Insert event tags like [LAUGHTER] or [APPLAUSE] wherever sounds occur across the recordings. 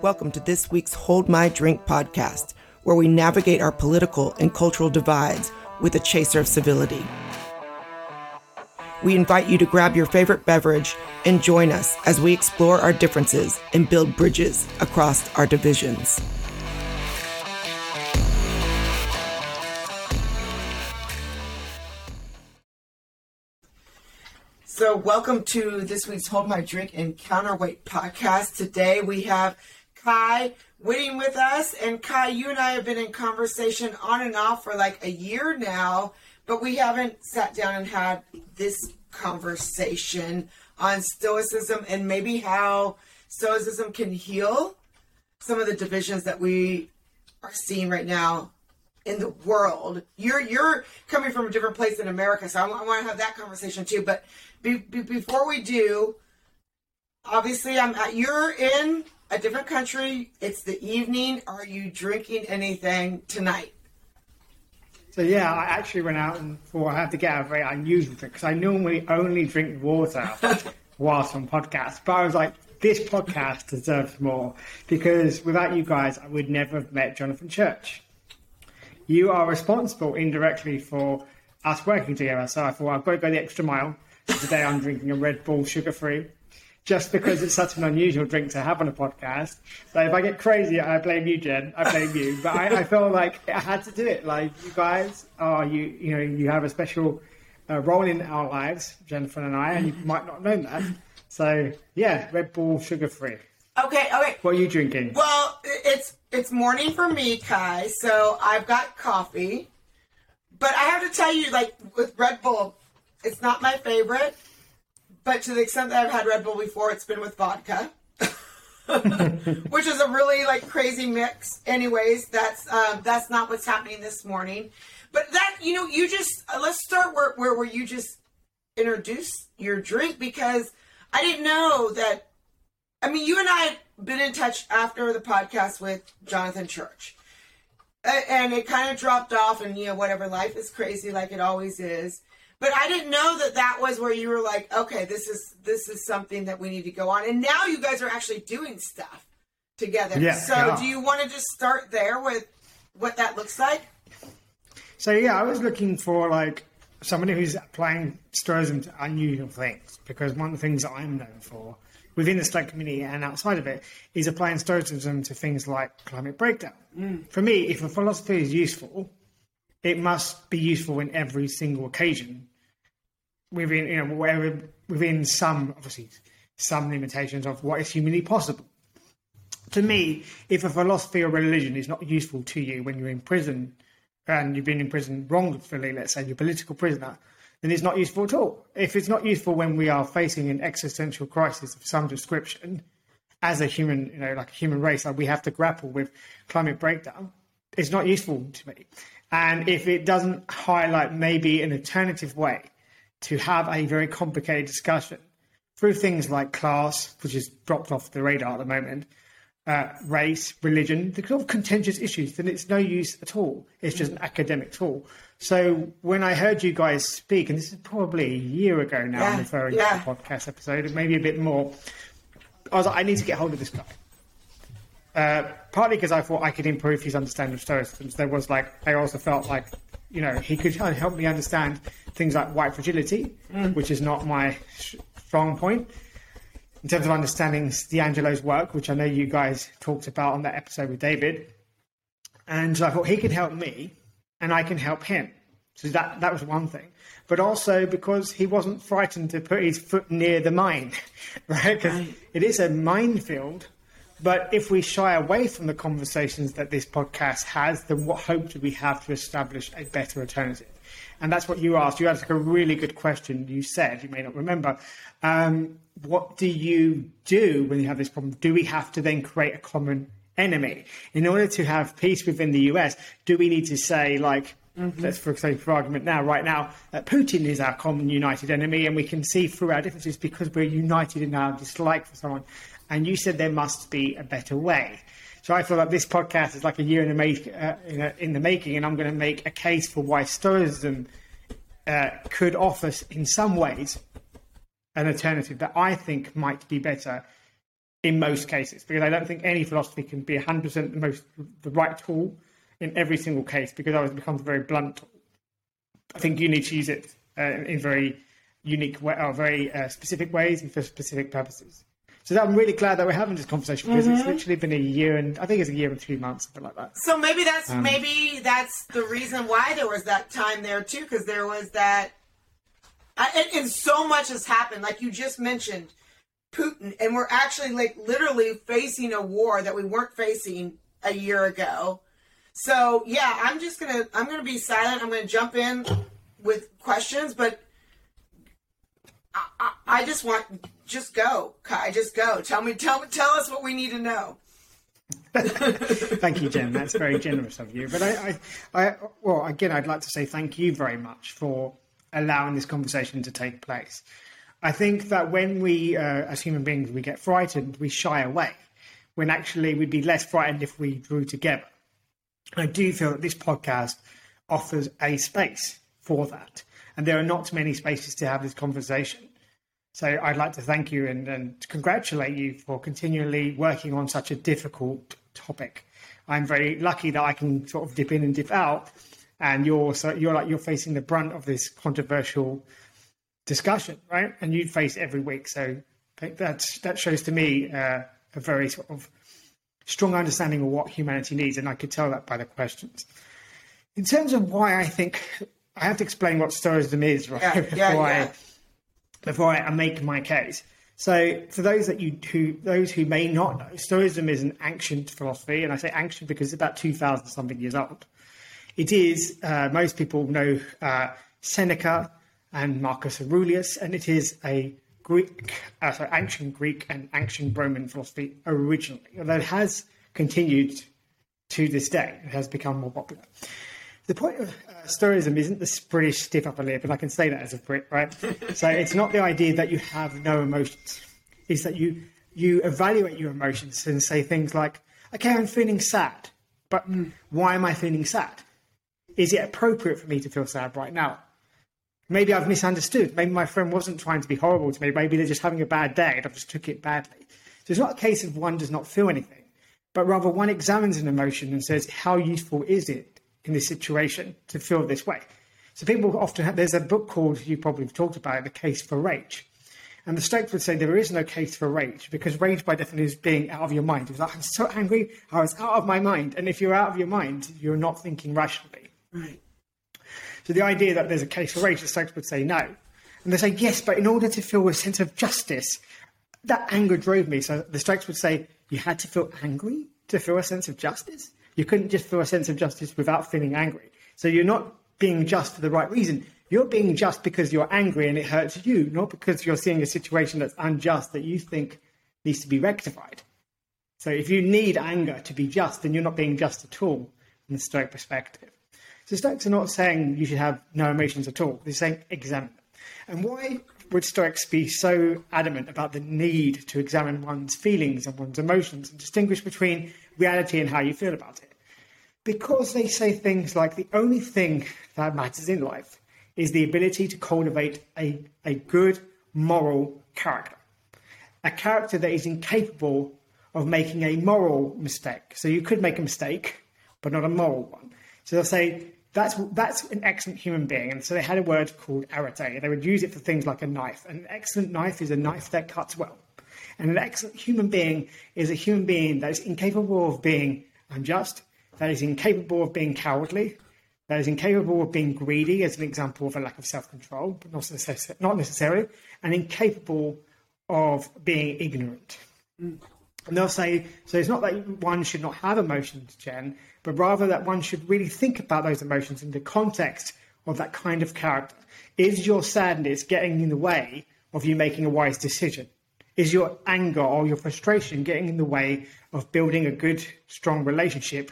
Welcome to this week's Hold My Drink podcast, where we navigate our political and cultural divides with a chaser of civility. We invite you to grab your favorite beverage and join us as we explore our differences and build bridges across our divisions. So, welcome to this week's Hold My Drink and Counterweight podcast. Today we have Kai Whiting with us. And Kai, you and I have been in conversation on and off for like a year now, but we haven't sat down and had this conversation on Stoicism and maybe how Stoicism can heal some of the divisions that we are seeing right now in the world. You're you're coming from a different place in America, so I, I want to have that conversation too. But be, be, before we do, obviously, I'm at, you're in a different country. It's the evening. Are you drinking anything tonight? So yeah, I actually went out and thought I had to get a very unusual drink because I normally only drink water [LAUGHS] whilst on podcasts. But I was like, this podcast deserves more because without you guys, I would never have met Jonathan Church. You are responsible indirectly for us working together. So I thought I've got to go the extra mile. Today I'm drinking a Red Bull sugar free just because it's such an unusual drink to have on a podcast. So if I get crazy, I blame you, Jen. I blame you. But I, I feel like I had to do it. Like you guys are you you know you have a special uh, role in our lives, Jennifer and I, and you might not know that. So yeah, Red Bull sugar free. Okay, okay. What are you drinking? Well, it's it's morning for me, Kai. So I've got coffee, but I have to tell you, like with Red Bull, it's not my favorite. But to the extent that I've had Red Bull before, it's been with vodka, [LAUGHS] which is a really like crazy mix. Anyways, that's um, that's not what's happening this morning. But that you know, you just uh, let's start where, where where you just introduce your drink because I didn't know that. I mean, you and I had been in touch after the podcast with Jonathan Church. And it kind of dropped off, and you know, whatever, life is crazy like it always is. But I didn't know that that was where you were like, okay, this is this is something that we need to go on. And now you guys are actually doing stuff together. Yeah, so yeah. do you want to just start there with what that looks like? So yeah, I was looking for like somebody who's applying Stoicism to unusual things because one of the things that I'm known for within the Stoic community and outside of it is applying Stoicism to things like climate breakdown. Mm. For me, if a philosophy is useful, it must be useful in every single occasion within you know within some obviously some limitations of what is humanly possible. To me, if a philosophy or religion is not useful to you when you're in prison and you've been in prison wrongfully, let's say you're a political prisoner, then it's not useful at all. If it's not useful when we are facing an existential crisis of some description, as a human, you know, like a human race, like we have to grapple with climate breakdown, it's not useful to me. And if it doesn't highlight maybe an alternative way to have a very complicated discussion through things like class, which is dropped off the radar at the moment, uh, race, religion, the kind of contentious issues, then it's no use at all. It's just an academic tool. So when I heard you guys speak, and this is probably a year ago now, Yeah, I'm referring yeah. to the podcast episode, maybe a bit more, I was like, I need to get hold of this guy. Uh, partly because I thought I could improve his understanding of Stoicism. There was like, I also felt like, you know, he could help me understand things like white fragility, which is not my strong point. In terms of understanding DiAngelo's work, which I know you guys talked about on that episode with David. And so I thought he could help me and I can help him. So that, that was one thing. But also because he wasn't frightened to put his foot near the mine, [LAUGHS] right? Because Right. it is a minefield. But if we shy away from the conversations that this podcast has, then what hope do we have to establish a better alternative? And that's what you asked. You asked a really good question. You said, you may not remember, um, what do you do when you have this problem? Do we have to then create a common enemy? In order to have peace within the US, do we need to say, like, let's for say for argument now, right now, that Putin is our common united enemy, and we can see through our differences because we're united in our dislike for someone. And you said there must be a better way. So I feel like this podcast is like a year in the, make, uh, in, a, in the making, and I'm going to make a case for why Stoicism uh, could offer, in some ways, an alternative that I think might be better in most cases, because I don't think any philosophy can be 100% the most the right tool in every single case, because otherwise it becomes very blunt. I think you need to use it uh, in very unique way, or very uh, specific ways and for specific purposes. So I'm really glad that we're having this conversation because it's mm-hmm. literally been a year and I think it's a year and three months, something like that. So maybe that's um, maybe that's the reason why there was that time there too, because there was that, I, and, and so much has happened. Like you just mentioned, Putin, and we're actually like literally facing a war that we weren't facing a year ago. So yeah, I'm just gonna I'm gonna be silent. I'm gonna jump in with questions, but I, I, I just want just go, Kai. Just go. Tell me, tell tell us what we need to know. [LAUGHS] Thank you, Jen. That's very generous of you. But I, I, I, well, again, I'd like to say thank you very much for allowing this conversation to take place. I think that when we, uh, as human beings, we get frightened, we shy away. When actually we'd be less frightened if we drew together. I do feel that this podcast offers a space for that, and there are not many spaces to have this conversation. So I'd like to thank you and, and congratulate you for continually working on such a difficult topic. I'm very lucky that I can sort of dip in and dip out, and you're so you're like you're facing the brunt of this controversial discussion, right? And you face every week, so that that shows to me uh, a very sort of strong understanding of what humanity needs, and I could tell that by the questions. In terms of why I think I have to explain what Stoicism is, right? [LAUGHS] Yeah, yeah, yeah. I before I make my case. So, for those that you who those who may not know, Stoicism is an ancient philosophy, and I say ancient because it's about two thousand something years old. It is uh, most people know uh, Seneca and Marcus Aurelius, and it is a Greek, uh, sorry, ancient Greek and ancient Roman philosophy originally, although it has continued to this day. It has become more popular. The point of uh, Stoicism isn't this British stiff upper lip, and I can say that as a Brit, right? so it's not the idea that you have no emotions. It's that you you evaluate your emotions and say things like, "Okay, I'm feeling sad, but why am I feeling sad? Is it appropriate for me to feel sad right now? Maybe I've misunderstood. Maybe my friend wasn't trying to be horrible to me. Maybe they're just having a bad day and I just took it badly. So it's not a case of one does not feel anything, but rather one examines an emotion and says, how useful is it in this situation to feel this way? So people often have, there's a book called, you probably have talked about it, The Case for Rage. And the Stoics would say there is no case for rage because rage, by definition, is being out of your mind. It's like, I'm so angry, I was out of my mind. And if you're out of your mind, you're not thinking rationally. Right. So the idea that there's a case for rage, the Stoics would say no. And they say, yes, but in order to feel a sense of justice, that anger drove me. So the Stoics would say, you had to feel angry to feel a sense of justice. You couldn't just feel a sense of justice without feeling angry. So you're not being just for the right reason. You're being just because you're angry and it hurts you, not because you're seeing a situation that's unjust that you think needs to be rectified. So if you need anger to be just, then you're not being just at all in the Stoic perspective. So Stoics are not saying you should have no emotions at all. They're saying examine. And why would Stoics be so adamant about the need to examine one's feelings and one's emotions and distinguish between reality and how you feel about it? Because they say things like the only thing that matters in life is the ability to cultivate a, a good moral character. A character that is incapable of making a moral mistake. So you could make a mistake, but not a moral one. So they'll say that's that's an excellent human being. And so they had a word called arete. They would use it for things like a knife. An excellent knife is a knife that cuts well. And an excellent human being is a human being that is incapable of being unjust, that is incapable of being cowardly, that is incapable of being greedy, as an example of a lack of self control, but not, not necessarily, and incapable of being ignorant. And they'll say, so it's not that one should not have emotions, Jen, but rather that one should really think about those emotions in the context of that kind of character. Is your sadness getting in the way of you making a wise decision? Is your anger or your frustration getting in the way of building a good, strong relationship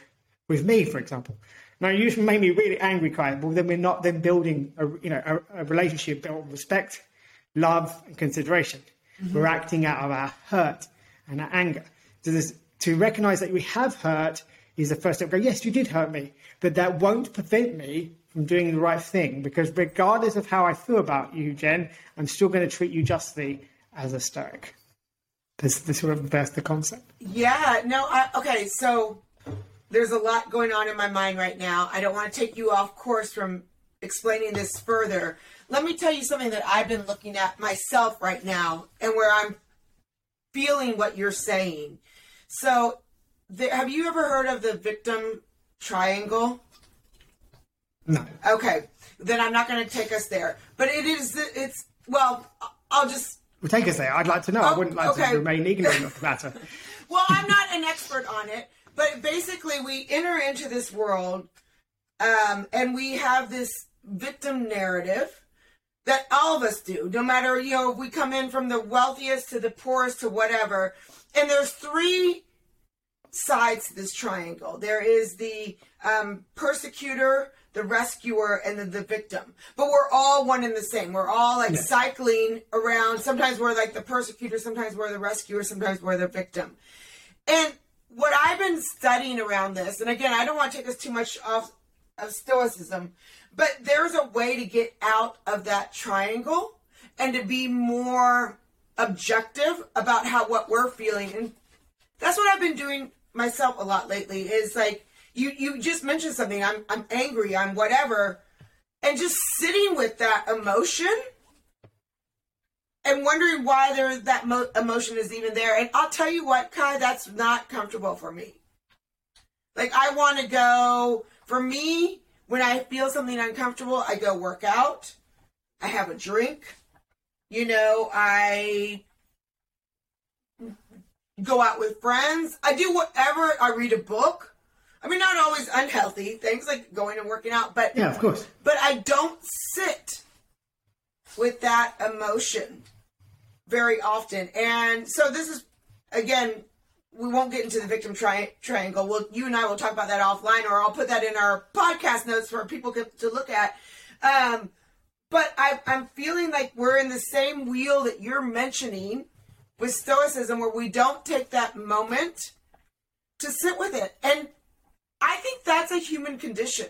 with me, for example? Now, you made me really angry, Kai, but then we're not then building a, you know, a, a relationship built on respect, love, and consideration. Mm-hmm. We're acting out of our hurt and our anger. So this, to recognize that we have hurt is the first step. Go, yes, you did hurt me, but that won't prevent me from doing the right thing because regardless of how I feel about you, Jen, I'm still going to treat you justly as a stoic. This, this sort of that's the concept. Yeah, no, I, okay, so there's a lot going on in my mind right now. I don't want to take you off course from explaining this further. Let me tell you something that I've been looking at myself right now and where I'm feeling what you're saying. So, there, have you ever heard of the victim triangle? No. Okay, then I'm not going to take us there. But it is, it's, well, I'll just Well, take us there. I'd like to know. I Oh, wouldn't like okay. to remain ignorant of the matter. [LAUGHS] well, I'm not an expert on it, but basically, we enter into this world, um, and we have this victim narrative that all of us do. No matter you know, if we come in from the wealthiest to the poorest to whatever, and there's three sides to this triangle. There is the um, persecutor, the rescuer, and then the victim. But we're all one and the same. We're all like Yeah. cycling around. Sometimes we're like the persecutor, sometimes we're the rescuer, sometimes we're the victim. And what I've been studying around this, and again, I don't want to take us too much off of Stoicism, but there's a way to get out of that triangle and to be more objective about how what we're feeling. And that's what I've been doing myself a lot lately. Is like you you just mentioned something. I'm I'm angry. I'm whatever, and just sitting with that emotion and wondering why there that mo- emotion is even there. And I'll tell you what, Kai, that's not comfortable for me. Like I want to go. For me, when I feel something uncomfortable, I go work out. I have a drink. You know, I go out with friends. I do whatever. I read a book. I mean, not always unhealthy things like going and working out, but Yeah, of course. but I don't sit with that emotion very often. And so this is again, we won't get into the victim tri- triangle. Well, you and I will talk about that offline, or I'll put that in our podcast notes for people to to look at. Um, but I, I'm feeling like we're in the same wheel that you're mentioning with Stoicism, where we don't take that moment to sit with it. And I think that's a human condition.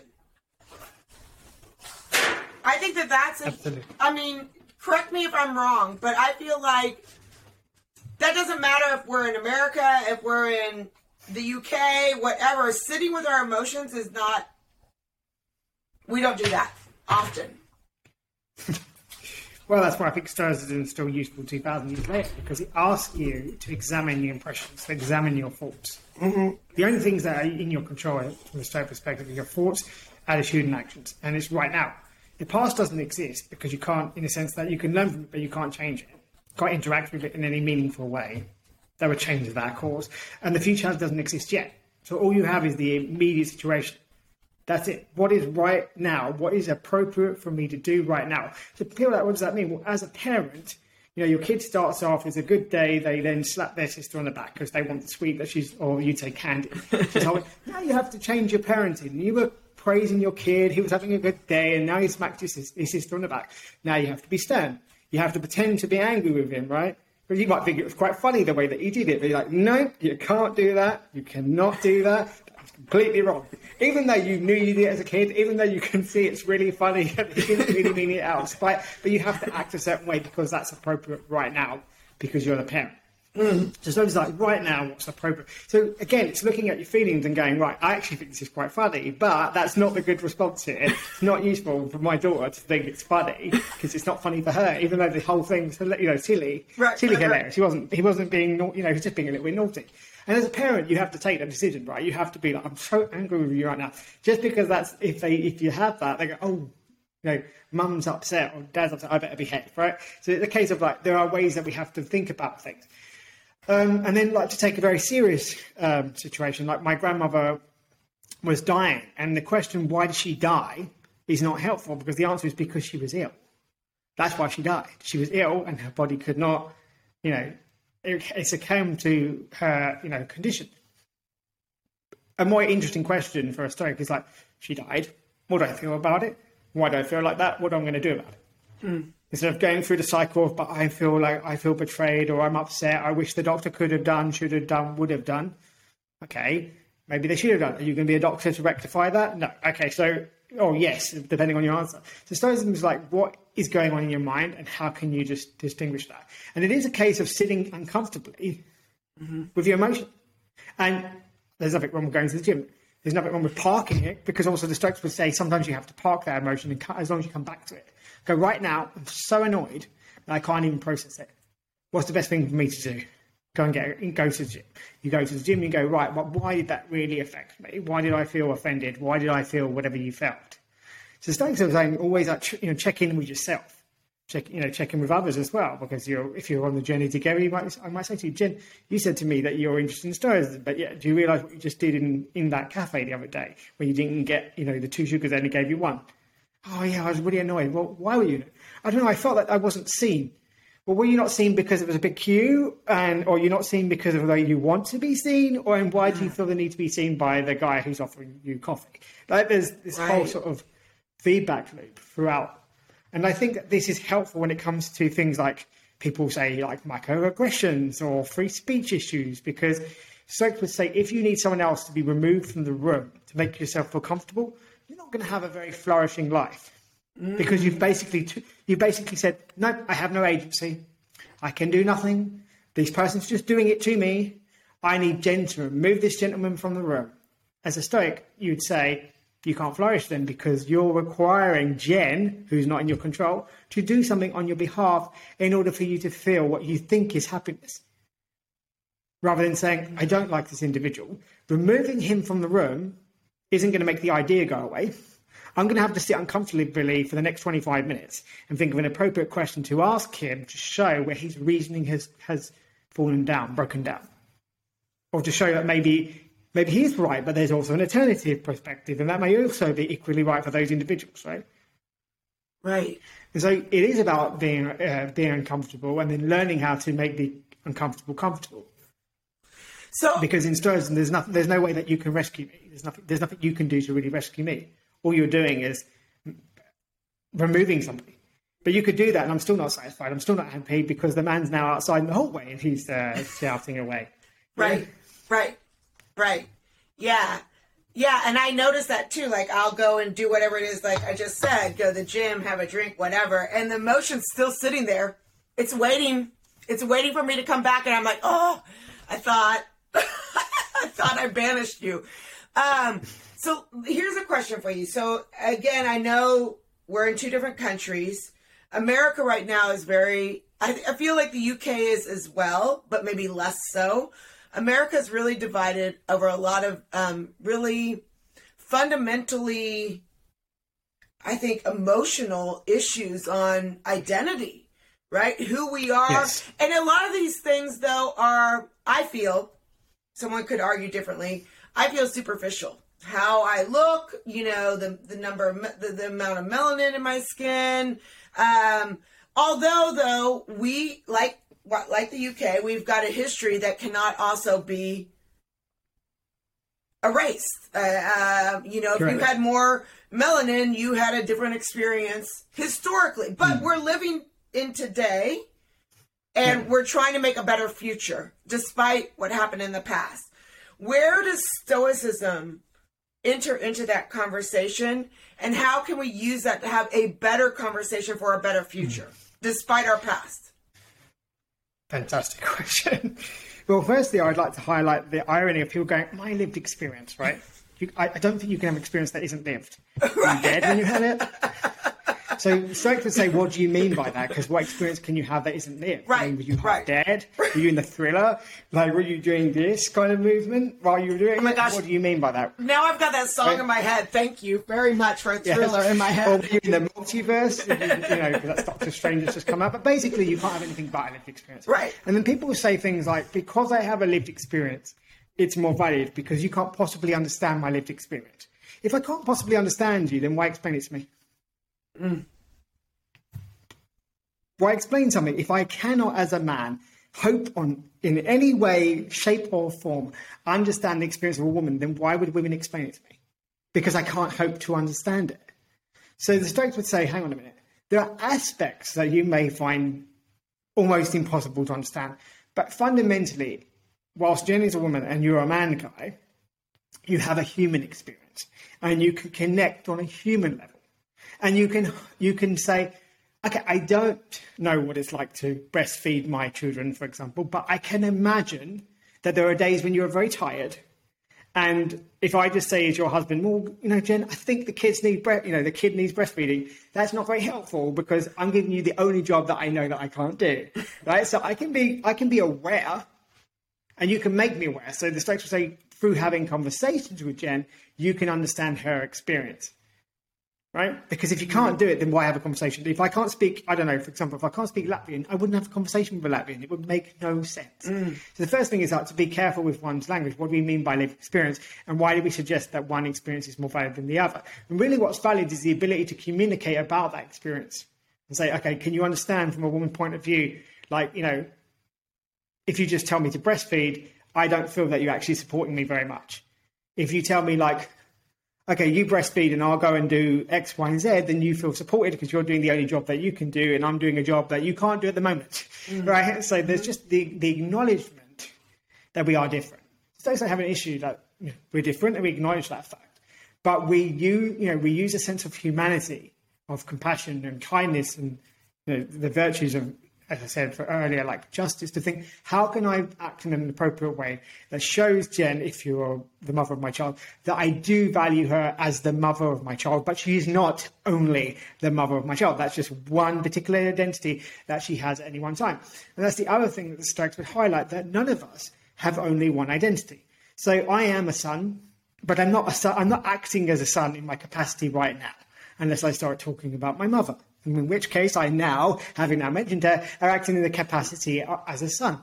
I think that that's a, Absolutely. I mean, correct me if I'm wrong, but I feel like that doesn't matter if we're in America, if we're in the UK, whatever. Sitting with our emotions is not, we don't do that often. [LAUGHS] Well, that's why I think Stoicism is still useful 2,000 years later, because it asks you to examine your impressions, to examine your thoughts. Mm-hmm. The only things that are in your control from a Stoic perspective are your thoughts, attitude, and actions. And it's right now. The past doesn't exist because you can't, in a sense that you can learn from it, but you can't change it. You can't interact with it in any meaningful way that would change that course. And the future doesn't exist yet. So all you have is the immediate situation. That's it. What is right now? What is appropriate for me to do right now? So people like, what does that mean? Well, as a parent, you know, your kid starts off, it's a good day, they then slap their sister on the back because they want the sweet that she's, or you'd say candy. [LAUGHS] Now you have to change your parenting. You were praising your kid, he was having a good day, and now he smacked his, his sister on the back. Now you have to be stern. You have to pretend to be angry with him, right? But you might think it was quite funny the way that he did it, but you're like, no, you can't do that. You cannot do that. That's completely wrong. Even though you knew you did it as a kid, even though you can see it's really funny, [LAUGHS] you didn't really mean it out spite, but you have to act a certain way because that's appropriate right now because you're the parent. Mm. So it's like right now, what's appropriate. So again, it's looking at your feelings and going, right, I actually think this is quite funny, but that's not the good response here. It's not useful for my daughter to think it's funny because it's not funny for her, even though the whole thing's you know silly, Right, silly right, right. He wasn't he wasn't being you know he was just being a little bit naughty. And as a parent, you have to take that decision, right? You have to be like, I'm so angry with you right now, just because that's if they if you have that, they go, oh, you know, mum's upset or dad's upset, I better behave, right? So it's a case of like, there are ways that we have to think about things. Um, and then, like, to take a very serious um, situation, like my grandmother was dying, and the question, why did she die, is not helpful because the answer is because she was ill. That's why she died. She was ill, and her body could not, you know, it, it succumbed to her, you know, condition. A more interesting question for a Stoic is like, she died. What do I feel about it? Why do I feel like that? What am I going to do about it? Instead of going through the cycle of, but I feel like I feel betrayed or I'm upset, I wish the doctor could have done, should have done, would have done. Okay, maybe they should have done. Are you going to be a doctor to rectify that? No. Okay, so, oh yes, depending on your answer. So Stoicism is like, what is going on in your mind and how can you just distinguish that? And it is a case of sitting uncomfortably mm-hmm. with your emotion. And there's nothing wrong with going to the gym. There's nothing wrong with parking it because also the Stoics would say sometimes you have to park that emotion and as long as you come back to it. Go right now, I'm so annoyed that I can't even process it. What's the best thing for me to do? Go and get go to the gym. You go to the gym and you go, right, well, why did that really affect me? Why did I feel offended? Why did I feel whatever you felt? So Stoics are saying always like, you know, check in with yourself. Check, you know, check in with others as well, because you're if you're on the journey together, you might I might say to you, Jen, you said to me that you're interested in stories but yeah, do you realise what you just did in, in that cafe the other day when you didn't get, you know, the two sugars, only gave you one? Oh yeah, I was really annoyed. Well, why were you? I don't know. I felt that I wasn't seen. Well, were you not seen because it was a big queue, and or you're not seen because of the way you want to be seen, or and why do you feel the need to be seen by the guy who's offering you coffee? Like there's this whole sort of feedback loop throughout, and I think that this is helpful when it comes to things like people say like microaggressions or free speech issues, because Stoics would say if you need someone else to be removed from the room to make yourself feel comfortable, you're not going to have a very flourishing life. Because you've basically t- you've basically said no i have no agency. I can do nothing. This person's just doing it to me. I need jen to remove this gentleman from the room. As a stoic you'd say you can't flourish then because you're requiring jen who's not in your control to do something on your behalf in order for you to feel what you think is happiness. Rather than saying i don't like this individual removing him from the room isn't going to make the idea go away I'm going to have to sit uncomfortably for the next 25 minutes and think of an appropriate question to ask him to show where his reasoning has, has fallen down, broken down. Or to show that maybe maybe he's right, but there's also an alternative perspective, and that may also be equally right for those individuals, right? Right. And so it is about being uh, being uncomfortable and then learning how to make the uncomfortable comfortable. So Because in Stoicism, there's nothing, there's no way that you can rescue me. There's nothing, there's nothing you can do to really rescue me. All you're doing is removing somebody. But you could do that, and I'm still not satisfied. I'm still not happy because the man's now outside in the hallway and he's uh, [LAUGHS] shouting away. Right, right, right. Yeah, yeah. And I notice that too. Like, I'll go and do whatever it is, like I just said, go to the gym, have a drink, whatever. And the emotion's still sitting there. It's waiting. It's waiting for me to come back. And I'm like, oh, I thought, [LAUGHS] I thought I banished you. Um, so here's a question for you. So again, I know we're in two different countries. America right now is very, I, I feel like the UK is as well, but maybe less so. America is really divided over a lot of um, really fundamentally, I think, emotional issues on identity, right? Who we are. Yes. And a lot of these things, though, are, I feel, someone could argue differently. I feel superficial. How I look, you know, the the number of the, the amount of melanin in my skin. Um, although, though, we like like the UK, we've got a history that cannot also be erased. Uh, uh, you know, if you had more melanin, you had a different experience historically. But we're living in today and we're trying to make a better future despite what happened in the past. Where does Stoicism enter into that conversation, and how can we use that to have a better conversation for a better future despite our past? Fantastic [LAUGHS] question. Well, firstly, I'd like to highlight the irony of people going, my lived experience, right? You, I, I don't think you can have an experience that isn't lived. [LAUGHS] You're dead when you had it. So Stoics would say, what do you mean by that? Because what experience can you have that isn't lived? I Right, mean, were you right. dead? Were you in the thriller? Like, were you doing this kind of movement while you were doing Oh my it? gosh. What do you mean by that? Now I've got that song Right. in my head. Thank you very much for a Yes. thriller in my Or head. were you in the multiverse? you know, because that's Doctor Strange has just come out. But basically, you can't have anything but a lived experience. Right. And then people will say things like, because I have a lived experience, it's more valid because you can't possibly understand my lived experience. If I can't possibly understand you, then why explain it to me? Mm. Why explain something if I cannot, as a man, hope on in any way, shape, or form understand the experience of a woman? Then why would women explain it to me? Because I can't hope to understand it. So the Stoics would say, hang on a minute, there are aspects that you may find almost impossible to understand, but fundamentally, whilst Jenny's a woman and you're a man Kai, you have a human experience and you can connect on a human level. And you can you can say, okay, I don't know what it's like to breastfeed my children, for example, but I can imagine that there are days when you're very tired. And if I just say as your husband, well, you know, Jen, I think the kids need breast, you know, the kid needs breastfeeding. That's not very helpful because I'm giving you the only job that I know that I can't do, right? So I can be, I can be aware, and you can make me aware. So the Stoics will say through having conversations with Jen, you can understand her experience right? Because if you can't do it, then why have a conversation? If I can't speak, I don't know, for example, if I can't speak Latvian, I wouldn't have a conversation with a Latvian. It would make no sense. Mm. So the first thing is that to be careful with one's language. What do we mean by lived experience? And why do we suggest that one experience is more valid than the other? And really what's valid is the ability to communicate about that experience and say, okay, can you understand from a woman's point of view? Like, you know, if you just tell me to breastfeed, I don't feel that you're actually supporting me very much. If you tell me like, okay, you breastfeed and I'll go and do X, Y, and Z, then you feel supported because you're doing the only job that you can do and I'm doing a job that you can't do at the moment. Mm-hmm. [LAUGHS] Right? So there's just the, the acknowledgement that we are different. So don't have an issue that you know, we're different and we acknowledge that fact. But we use, you know, we use a sense of humanity, of compassion and kindness and you know, the virtues of as I said earlier, like justice, to think, how can I act in an appropriate way that shows Jen, if you're the mother of my child, that I do value her as the mother of my child, but she is not only the mother of my child. That's just one particular identity that she has at any one time. And that's the other thing that the Stoics would highlight, that none of us have only one identity. So I am a son, but I'm not a son, I'm not acting as a son in my capacity right now, unless I start talking about my mother in which case I now, having now mentioned her, are acting in the capacity as a son.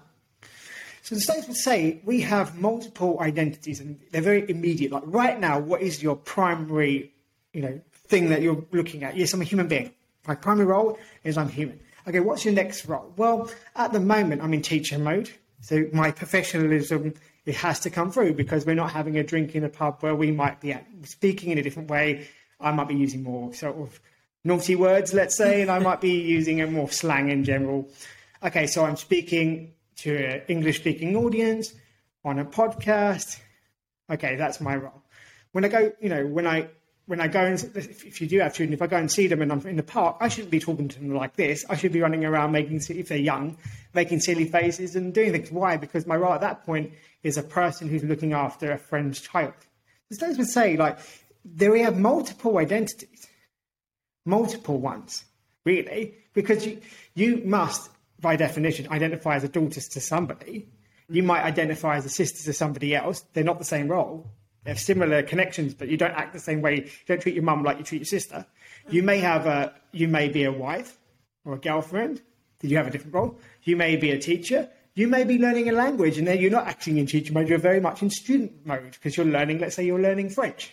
So the Stoics would say we have multiple identities and they're very immediate. Like right now, what is your primary, you know, thing that you're looking at? Yes, I'm a human being. My primary role is I'm human. Okay, what's your next role? Well, at the moment, I'm in teacher mode. So my professionalism, it has to come through because we're not having a drink in a pub where we might be speaking in a different way. I might be using more sort of naughty words, let's say, and I might be using a more slang in general. Okay, so I'm speaking to an English speaking audience on a podcast. Okay, that's my role. When I go, you know, when I when I go and if you do have children, if I go and see them and I'm in the park, I shouldn't be talking to them like this. I should be running around making, if they're young, making silly faces and doing things. Why? Because my role at that point is a person who's looking after a friend's child. As those would say, like, there we have multiple identities multiple ones, really, because you, you must, by definition, identify as a daughter to somebody. You might identify as a sister to somebody else. They're not the same role. They have similar connections, but you don't act the same way. You don't treat your mum like you treat your sister. You may have a, you may be a wife or a girlfriend. Did you have a different role? You may be a teacher. You may be learning a language, and then you're not acting in teacher mode. You're very much in student mode because you're learning. Let's say you're learning French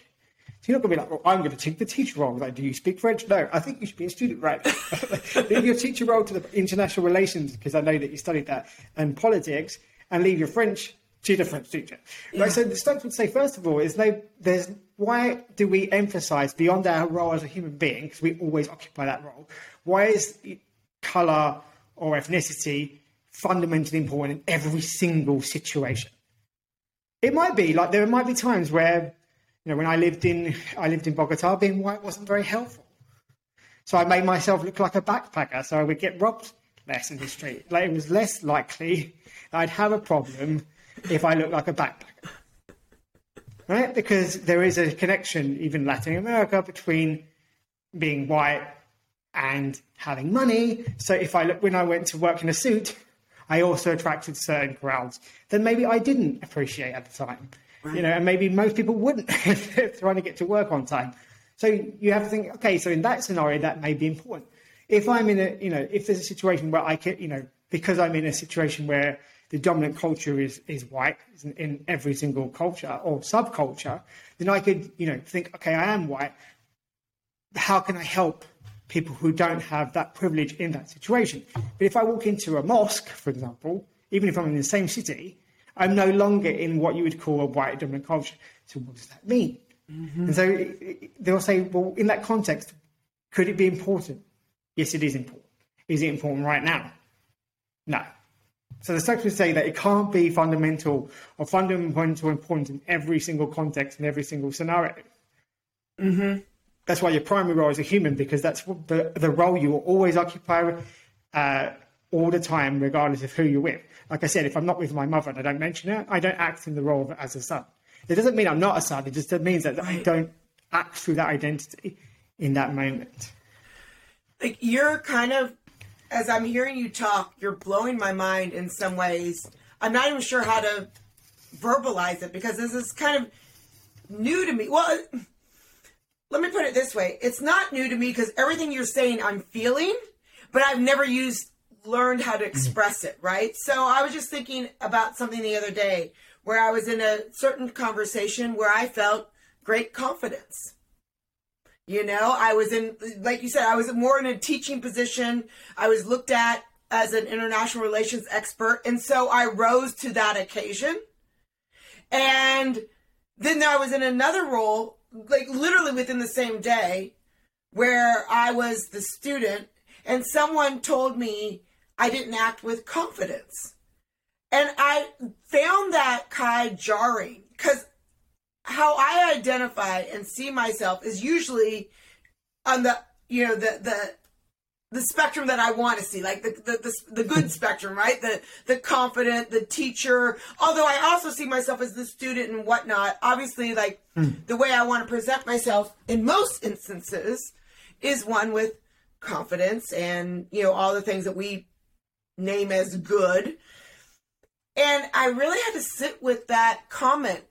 so you're not going to be like, well, I'm going to take the teacher role. Like, do you speak French? No, I think you should be a student, right? [LAUGHS] leave your teacher role to the international relations, because I know that you studied that, and politics, and leave your French to the French teacher. Yeah. Right? So the Stoics would say, first of all, is they, there's why do we emphasize beyond our role as a human being, because we always occupy that role, why is color or ethnicity fundamentally important in every single situation? It might be like there might be times where you know, when I lived in I lived in Bogota, being white wasn't very helpful. So I made myself look like a backpacker, so I would get robbed less in the street. Like it was less likely I'd have a problem if I looked like a backpacker. Right? Because there is a connection, even Latin America, between being white and having money. So if I look when I went to work in a suit, I also attracted certain crowds that maybe I didn't appreciate at the time. Right. You know, and maybe most people wouldn't [LAUGHS] trying to get to work on time. So you have to think, okay, so in that scenario, that may be important. If I'm in a, you know, if there's a situation where I can, you know, because I'm in a situation where the dominant culture is is white in, in every single culture or subculture, then I could, you know, think, okay, I am white. How can I help people who don't have that privilege in that situation? But if I walk into a mosque, for example, even if I'm in the same city, I'm no longer in what you would call a white dominant culture. So what does that mean? Mm-hmm. And so they'll say, well, in that context, could it be important? Yes, it is important. Is it important right now? No. So the Stoics would say that it can't be fundamental or fundamental important in every single context in every single scenario. Mm-hmm. that's why your primary role is a human because that's the the role you will always occupy uh, all the time, regardless of who you're with. Like I said, if I'm not with my mother and I don't mention her, I don't act in the role of as a son. It doesn't mean I'm not a son. It just means that I don't act through that identity in that moment. Like you're kind of, as I'm hearing you talk, you're blowing my mind in some ways. I'm not even sure how to verbalize it because this is kind of new to me. Well, let me put it this way: it's not new to me because everything you're saying, I'm feeling, but I've never used learned how to mm. express it, right? So I was just thinking about something the other day where I was in a certain conversation where I felt great confidence. You know, I was in, like you said, I was more in a teaching position. I was looked at as an international relations expert. And so I rose to that occasion. And then I was in another role, like literally within the same day, where I was the student and someone told me I didn't act with confidence. And I found that Kai jarring because how I identify and see myself is usually on the you know the the the spectrum that I want to see, like the, the the, the, good spectrum, right? The the confident, the teacher. Although I also see myself as the student and whatnot. Obviously, like mm. the way I want to present myself in most instances is one with confidence and you know all the things that we name as good. And I really had to sit with that comment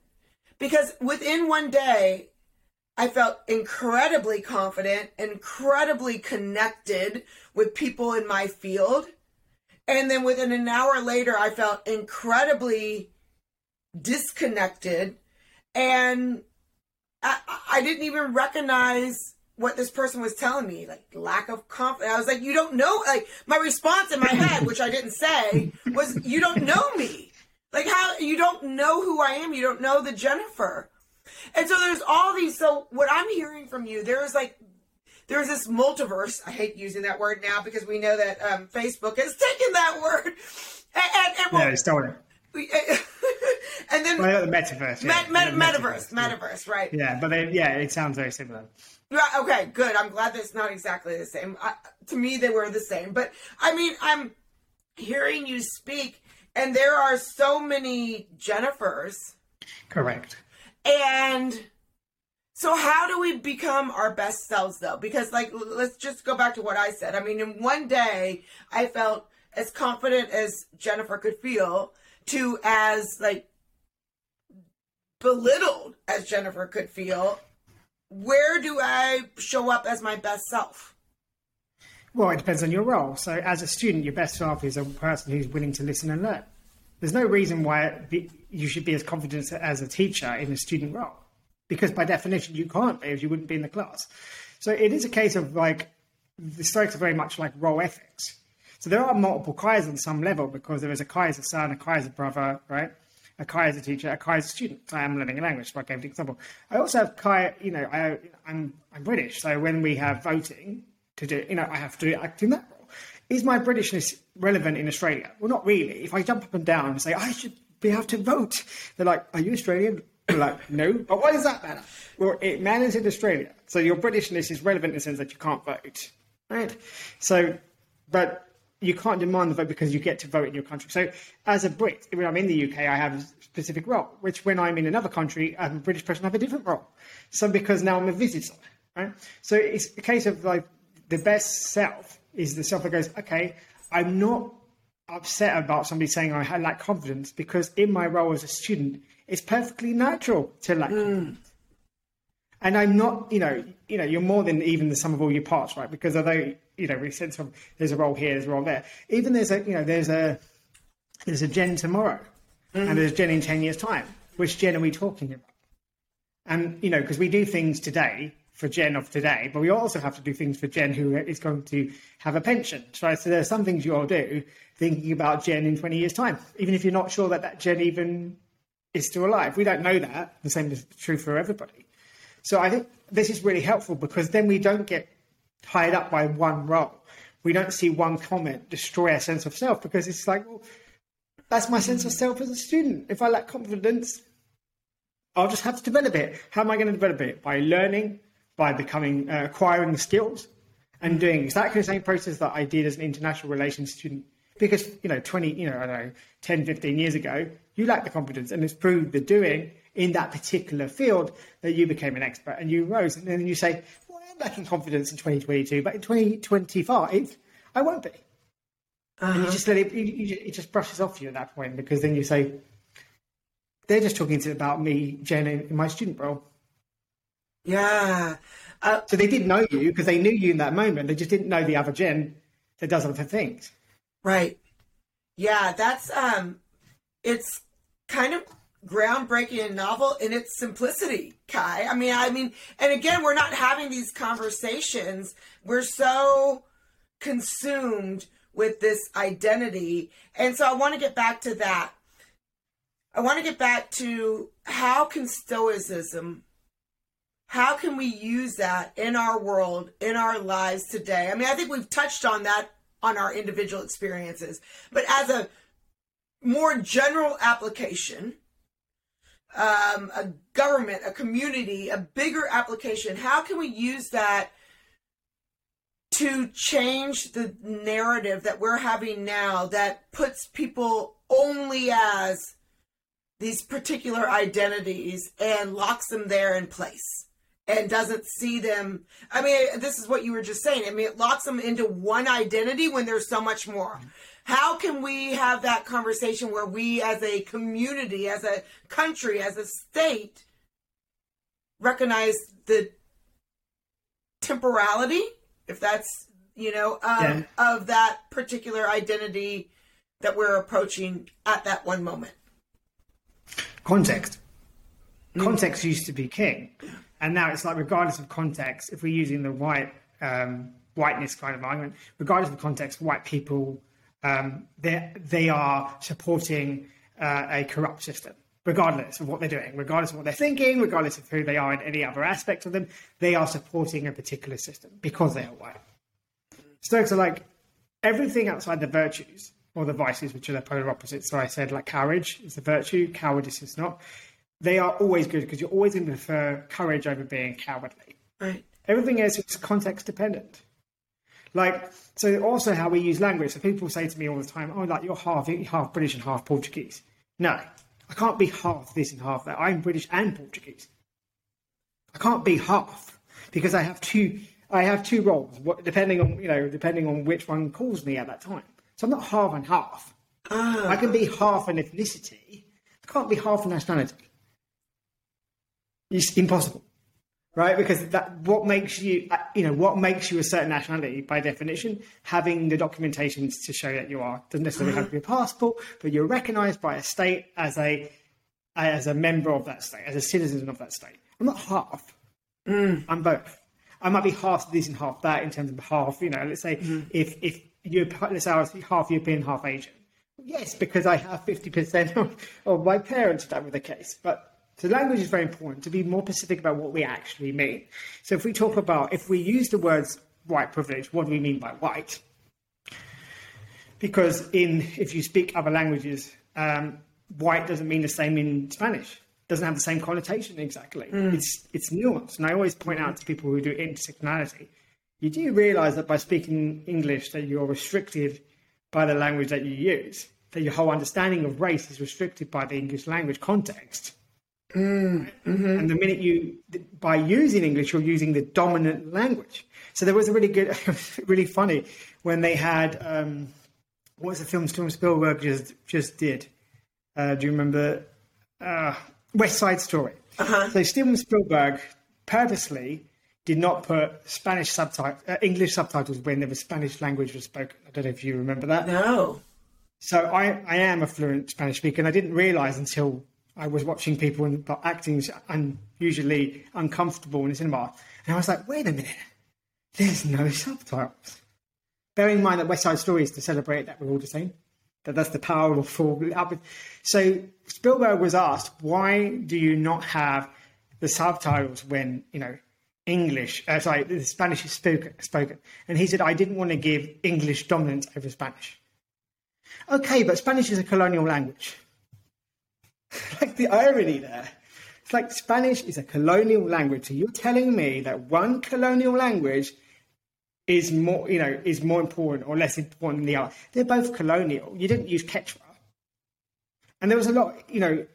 because within one day, I felt incredibly confident, incredibly connected with people in my field. And then within an hour later, I felt incredibly disconnected. And I, I didn't even recognize what this person was telling me, like lack of confidence. I was like, you don't know. Like my response in my head, which I didn't say, was, you don't know me. Like how you don't know who I am. You don't know the Jennifer. And so there's all these. So what I'm hearing from you, there's like, there's this multiverse. I hate using that word now because we know that um, Facebook has taken that word. And, and, and well, yeah, stolen it. [LAUGHS] and then well, the metaverse, yeah. metaverse, metaverse, metaverse, right? Yeah, but they, yeah, it sounds very similar. Okay, good. I'm glad that it's not exactly the same. I, to me, they were the same. But I mean, I'm hearing you speak, and there are so many Jennifers. Correct. And so, how do we become our best selves, though? Because, like, let's just go back to what I said. I mean, in one day, I felt as confident as Jennifer could feel, to as like belittled as Jennifer could feel where do I show up as my best self? Well, it depends on your role. So, as a student, your best self is a person who's willing to listen and learn. There's no reason why you should be as confident as a teacher in a student role, because by definition, you can't be, if you wouldn't be in the class. So, it is a case of like the Stoics are very much like role ethics. So, there are multiple Kais on some level because there is a Kai as a son, a Kai as a brother, right? A Kai as a teacher, a Kai as a student. I am learning a language, so I gave the example. I also have Kai, you know, I, I'm, I'm British, so when we have voting to do, you know, I have to act in that role. Is my Britishness relevant in Australia? Well, not really. If I jump up and down and say, I should be able to vote, they're like, are you Australian? Like, no. But why does that matter? Well, it matters in Australia. So your Britishness is relevant in the sense that you can't vote, right? So, but you can't demand the vote because you get to vote in your country. So, as a Brit, when I'm in the UK, I have a specific role, which when I'm in another country, I'm a British person, I have a different role. So, because now I'm a visitor, right? So, it's a case of like the best self is the self that goes, okay, I'm not upset about somebody saying I lack confidence because in my role as a student, it's perfectly natural to lack mm. confidence. And I'm not, you know, you know, you're more than even the sum of all your parts, right? Because although you know, we said some, there's a role here, there's a role there. Even there's a, you know, there's a, there's a Jen tomorrow, mm. and there's Jen in ten years' time. Which Jen are we talking about? And you know, because we do things today for Jen of today, but we also have to do things for Jen who is going to have a pension. Right? So there's some things you'll do thinking about Jen in 20 years' time, even if you're not sure that that Jen even is still alive. We don't know that. The same is true for everybody. So I think this is really helpful because then we don't get tied up by one role. We don't see one comment destroy our sense of self because it's like, well, that's my sense of self as a student. If I lack confidence, I'll just have to develop it. How am I going to develop it? By learning, by becoming uh, acquiring the skills and doing exactly the same process that I did as an international relations student. Because you know, 20, you know, I don't know, 10, 15 years ago, you lacked the confidence, and it's proved the doing in that particular field that you became an expert and you rose. And then you say, I'm lacking confidence in 2022, but in 2025, I won't be. Uh-huh. And you just let it, you, you, it just brushes off you at that point because then you say, they're just talking to, about me, Jen, in my student role. Yeah. Uh, so they did know you because they knew you in that moment. They just didn't know the other Jen that does other things. Right. Yeah, that's um it's kind of groundbreaking and novel in its simplicity, Kai. I mean, I mean, and again, we're not having these conversations. We're so consumed with this identity. And so I want to get back to that. I want to get back to how can stoicism how can we use that in our world, in our lives today? I mean, I think we've touched on that on our individual experiences, but as a more general application, um, a government, a community, a bigger application, how can we use that to change the narrative that we're having now that puts people only as these particular identities and locks them there in place and doesn't see them. I mean, this is what you were just saying. I mean, it locks them into one identity when there's so much more. How can we have that conversation where we, as a community, as a country, as a state, recognize the temporality, if that's, you know, um, yeah. of that particular identity that we're approaching at that one moment? Context. Mm. Context mm. used to be king. And now it's like, regardless of context, if we're using the white um, whiteness kind of argument, regardless of context, white people um, they they are supporting uh, a corrupt system, regardless of what they're doing, regardless of what they're thinking, regardless of who they are in any other aspect of them. They are supporting a particular system because they are white. Stoics are like everything outside the virtues or the vices, which are the polar opposites. So I said like courage is the virtue, cowardice is not. They are always good because you're always going to prefer courage over being cowardly. Right. Everything else is context dependent. Like, so also how we use language. So people say to me all the time, oh, like you're half, half British and half Portuguese. No, I can't be half this and half that. I'm British and Portuguese. I can't be half because I have two, I have two roles, depending on, you know, depending on which one calls me at that time. So I'm not half and half. I can be half an ethnicity. I can't be half a nationality. It's impossible right? Because that what makes you, uh, you know, what makes you a certain nationality by definition, having the documentations to show that you are doesn't necessarily have to be a passport, but you're recognised by a state as a as a member of that state, as a citizen of that state. I'm not half. Mm. I'm both. I might be half this and half that in terms of half. You know, let's say mm. if if you're let's say I was half European, half Asian. Yes, because I have fifty percent of, [LAUGHS] of my parents. That was the case, but so language is very important to be more specific about what we actually mean. So if we talk about, if we use the words white privilege, what do we mean by white? Because in if you speak other languages, um, white doesn't mean the same in Spanish. Doesn't have the same connotation exactly. Mm. It's it's nuanced, and I always point out to people who do intersectionality, you do realise that by speaking English, that you're restricted by the language that you use. That your whole understanding of race is restricted by the English language context. Mm, hmm And the minute you, by using English, you're using the dominant language. So there was a really good, [LAUGHS] really funny when they had, um, what was the film Steven Spielberg just just did? Uh, do you remember uh, West Side Story? Uh-huh. So Steven Spielberg purposely did not put Spanish subtitles, uh, English subtitles when the Spanish language was spoken. I don't know if you remember that. No. So I, I am a fluent Spanish speaker, and I didn't realize until I was watching people and acting unusually uncomfortable in the cinema, and I was like, wait a minute, there's no subtitles. Bearing in mind that West Side Story is to celebrate that we're all the same, that that's the power of full. So Spielberg was asked, why do you not have the subtitles when you know English, uh, sorry, the Spanish is spoken, spoken? And he said, I didn't want to give English dominance over Spanish. Okay, but Spanish is a colonial language. [LAUGHS] like the irony there. It's like Spanish is a colonial language. So you're telling me that one colonial language is more, you know, is more important or less important than the other. They're both colonial. You didn't use Quechua. And there was a lot, you know,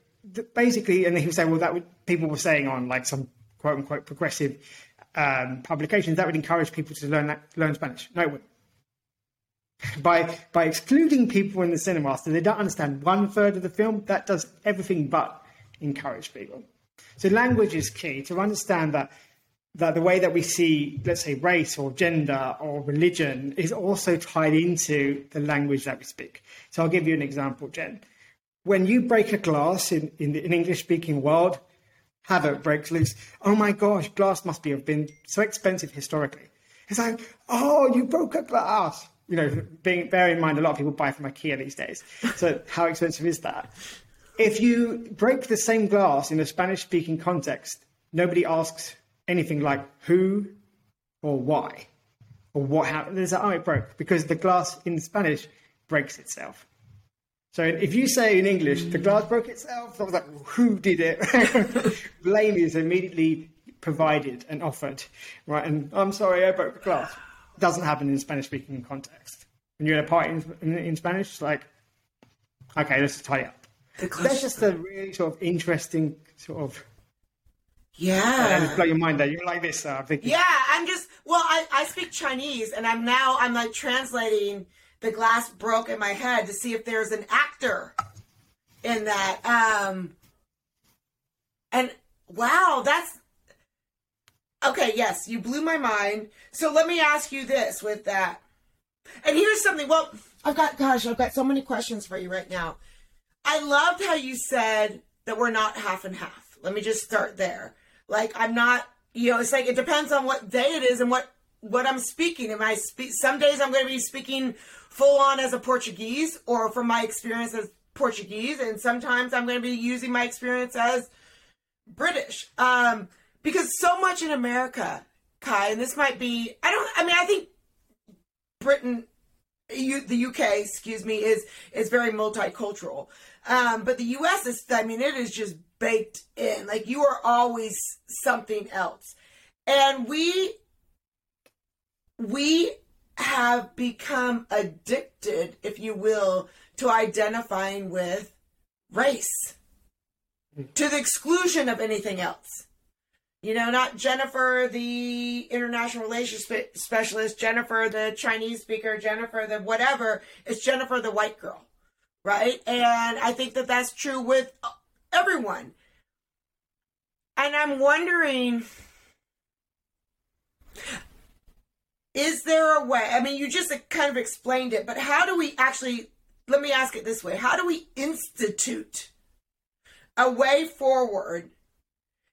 basically, and he was saying, well, that would, people were saying on like some quote unquote progressive um, publications, that would encourage people to learn that, learn Spanish. No, it wouldn't. By, by excluding people in the cinema so they don't understand one third of the film, that does everything but encourage people. So language is key to understand that that the way that we see, let's say, race or gender or religion is also tied into the language that we speak. So I'll give you an example, Jen. When you break a glass in, in the English speaking world, havoc breaks loose. Oh my gosh, glass must be have been so expensive historically. It's like, oh, you broke a glass. You know, being bear in mind a lot of people buy from IKEA these days. So how expensive is that? If you break the same glass in a Spanish speaking context, nobody asks anything like who or why or what happened. There's like, oh, it broke because the glass in Spanish breaks itself. So if you say in English, the glass broke itself, I was like, who did it? [LAUGHS] Blame is immediately provided and offered, right? And I'm sorry, I broke the glass. Doesn't happen in Spanish speaking context. When you're at a party in, in, in Spanish, it's like, okay, let's tidy up. That's just a really sort of interesting sort of yeah. And blow your mind there. You're like this, uh, Vicky. Yeah, I'm just, well, I, I speak Chinese and I'm now, I'm like translating the glass broke in my head to see if there's an actor in that. Um, and wow, that's, okay, yes, you blew my mind. So let me ask you this with that. And here's something, well, I've got, gosh, I've got so many questions for you right now. I loved how you said that we're not half and half. Let me just start there. Like I'm not, you know, it's like it depends on what day it is and what what I'm speaking. Am I speak? Some days I'm going to be speaking full on as a Portuguese, or from my experience as Portuguese, and sometimes I'm going to be using my experience as British. Um, because so much in America, Kai, and this might be, I don't, I mean, I think Britain, you, the UK, excuse me, is is very multicultural. Um, but the US is, I mean, it is just baked in. Like you are always something else. And we we have become addicted, if you will, to identifying with race to the exclusion of anything else. You know, not Jennifer, the international relations specialist, Jennifer, the Chinese speaker, Jennifer, the whatever. It's Jennifer, the white girl, right? And I think that that's true with uh, everyone. And I'm wondering is there a way? I mean, you just kind of explained it, but how do we actually, let me ask it this way how do we institute a way forward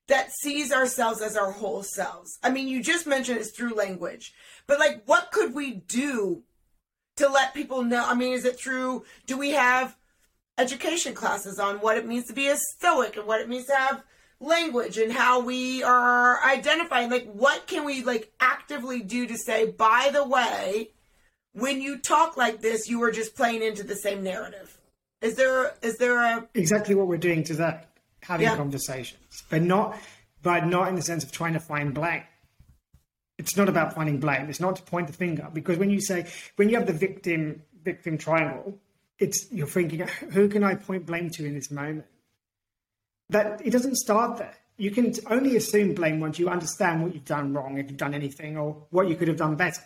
that sees ourselves as our whole selves? I mean, you just mentioned it's through language, but like, what could we do to let people know? I mean, is it through, do we have education classes on what it means to be a stoic and what it means to have language and how we are identifying like what can we like actively do to say by the way when you talk like this you are just playing into the same narrative is there is there a exactly what we're doing today having yeah. conversations but not but not in the sense of trying to find blame it's not about finding blame it's not to point the finger because when you say when you have the victim victim triangle it's you're thinking, who can I point blame to in this moment? That it doesn't start there. You can only assume blame once you understand what you've done wrong, if you've done anything, or what you could have done better.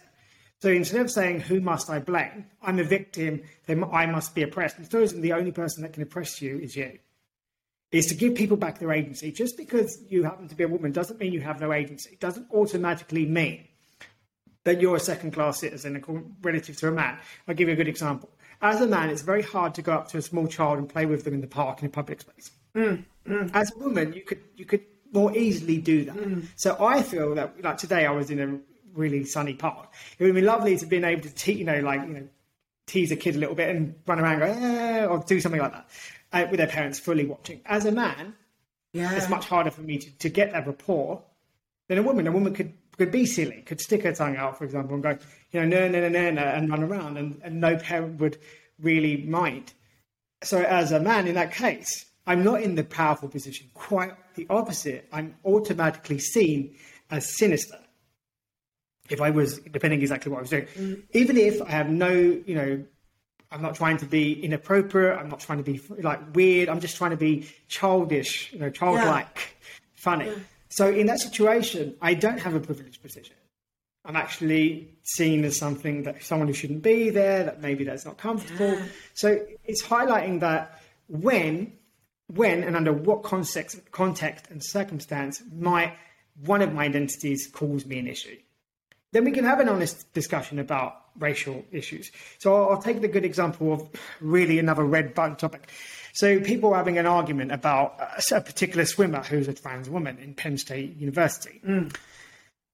So instead of saying, who must I blame? I'm a victim, then I must be oppressed. And isn't the only person that can oppress you is you. Is to give people back their agency. Just because you happen to be a woman doesn't mean you have no agency. It doesn't automatically mean that you're a second class citizen relative to a man. I'll give you a good example as a man, it's very hard to go up to a small child and play with them in the park in a public space. Mm, mm. As a woman, you could you could more easily do that. Mm. So I feel that like today, I was in a really sunny park. It would be lovely to be able to te- you know like you know tease a kid a little bit and run around and go eh, or do something like that uh, with their parents fully watching. As a man, yeah. it's much harder for me to, to get that rapport than a woman. A woman could could be silly, could stick her tongue out, for example, and go, you know, no, no, no, no, no, and run around, and, and no parent would really mind. So, as a man in that case, I'm not in the powerful position. Quite the opposite. I'm automatically seen as sinister. If I was, depending exactly what I was doing, mm. even if I have no, you know, I'm not trying to be inappropriate. I'm not trying to be like weird. I'm just trying to be childish, you know, childlike, yeah. funny. Yeah. So in that situation, I don't have a privileged position. I'm actually seen as something that someone who shouldn't be there, that maybe that's not comfortable. Yeah. So it's highlighting that when, when and under what context, context and circumstance might one of my identities cause me an issue. Then we can have an honest discussion about racial issues. So I'll, I'll take the good example of really another red button topic. So people are having an argument about a, a particular swimmer who's a trans woman in Penn State University. Mm.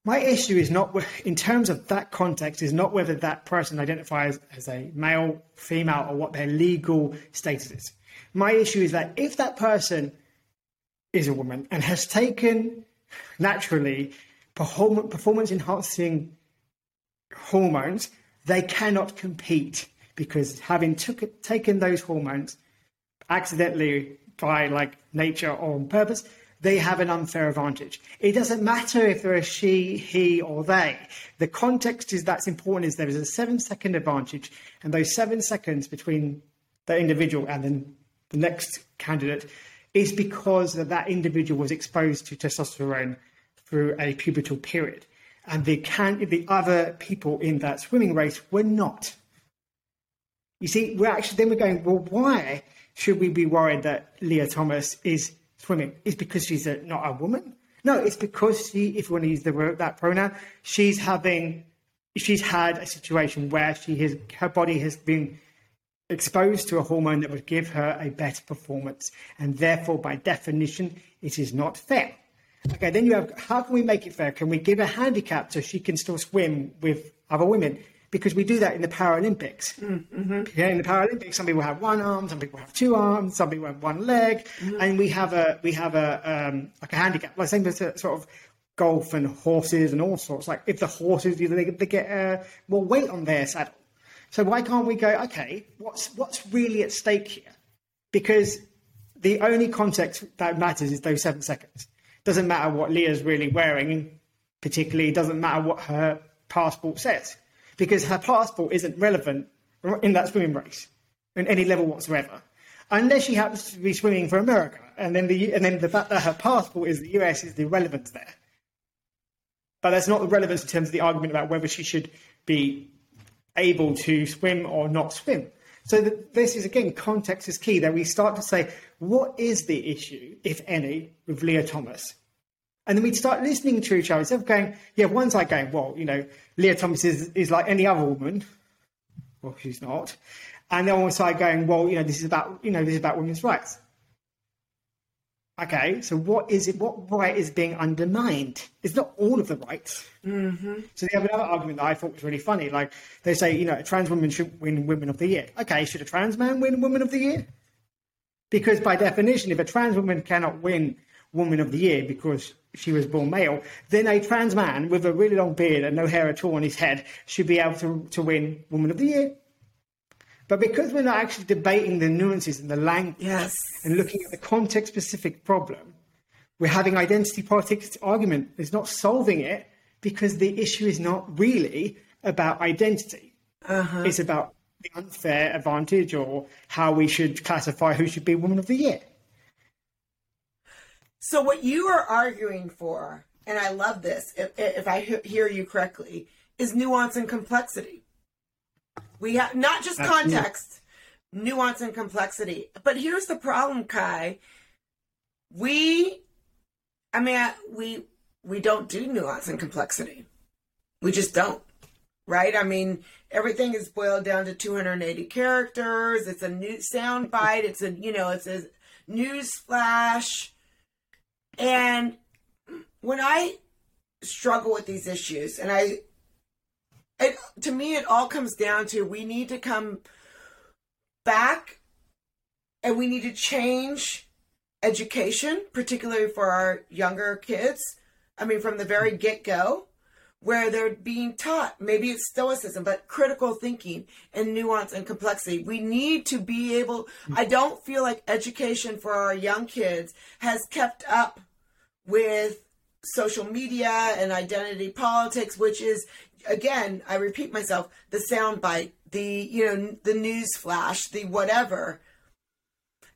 My issue is not, in terms of that context, is not whether that person identifies as a male, female, or what their legal status is. My issue is that if that person is a woman and has taken naturally performance enhancing hormones, they cannot compete because having took, taken those hormones accidentally by like nature or on purpose, they have an unfair advantage. It doesn't matter if they're a she, he, or they. The context is that's important is there is a seven second advantage, and those seven seconds between the individual and then the next candidate is because that, that individual was exposed to testosterone through a pubertal period, and the can the other people in that swimming race were not. You see, we're actually then we're going, well, why should we be worried that Lia Thomas is swimming is because she's a, not a woman. No, it's because she, if you want to use the, that pronoun, she's having, she's had a situation where she has, her body has been exposed to a hormone that would give her a better performance, and therefore, by definition, it is not fair. Okay, then you have, how can we make it fair? Can we give a handicap so she can still swim with other women? because we do that in the Paralympics. Mm-hmm. Yeah, in the Paralympics, some people have one arm, some people have two arms, some people have one leg, mm-hmm. and we have a we have a um, like a handicap, like same with sort of golf and horses and all sorts. Like if the horses, they, they get uh, more weight on their saddle. So why can't we go? Okay, what's what's really at stake here? Because the only context that matters is those seven seconds. Doesn't matter what Lia's really wearing, particularly. Doesn't matter what her passport says because her passport isn't relevant in that swimming race in any level whatsoever, unless she happens to be swimming for America, and then the and then the fact that her passport is the US is the relevance there. But that's not the relevance in terms of the argument about whether she should be able to swim or not swim. So the, this is again context is key. That we start to say what is the issue, if any, with Lia Thomas, and then we'd start listening to each other instead of going, yeah, one side going, well, you know, Lia Thomas is, is like any other woman. Well, she's not. And the other side going, well, you know, this is about, you know, this is about women's rights. Okay, so what is it? What right is being undermined? It's not all of the rights. Mm-hmm. So they have another argument that I thought was really funny. Like they say, you know, a trans woman should win Women of the Year. Okay, should a trans man win Woman of the Year? Because by definition, if a trans woman cannot win Woman of the Year because she was born male, then a trans man with a really long beard and no hair at all on his head should be able to, to win Woman of the Year. But because we're not actually debating the nuances and the language yes. and looking at the context specific problem, we're having identity politics argument. It's not solving it because the issue is not really about identity. Uh-huh. It's about the unfair advantage or how we should classify who should be Woman of the Year. So what you are arguing for, and I love this, if, if I hear you correctly, is nuance and complexity. We have not just context, nuance and complexity. But here's the problem, Kai. We, I mean, we we don't do nuance and complexity. We just don't, right? I mean, everything is boiled down to 280 characters. It's a new sound bite. It's a you know, it's a news flash and when I struggle with these issues, and I, it, to me, it all comes down to we need to come back and we need to change education, particularly for our younger kids. I mean, from the very mm-hmm. get go, where they're being taught maybe it's stoicism but critical thinking and nuance and complexity. We need to be able mm-hmm. i don't feel like education for our young kids has kept up with social media and identity politics which is again i repeat myself the soundbite the you know the news flash the whatever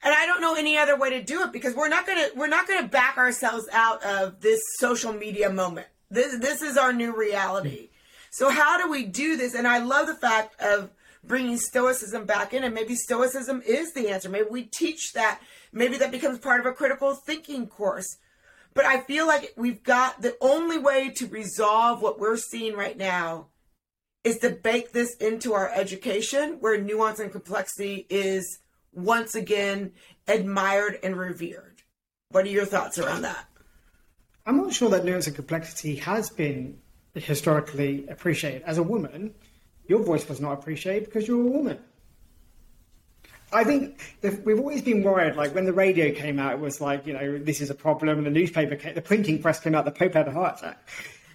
and I don't know any other way to do it because we're not gonna we're not gonna back ourselves out of this social media moment. This this is our new reality. So how do we do this? And I love the fact of bringing stoicism back in, and maybe stoicism is the answer. Maybe we teach that. Maybe that becomes part of a critical thinking course. But I feel like we've got the only way to resolve what we're seeing right now is to bake this into our education where nuance and complexity is once again admired and revered. What are your thoughts around that? I'm not sure that nuance and complexity has been historically appreciated. As a woman, your voice was not appreciated because you're a woman. I think we've always been worried. Like when the radio came out, it was like, you know, this is a problem. And the newspaper, came, the printing press came out, the Pope had a heart attack.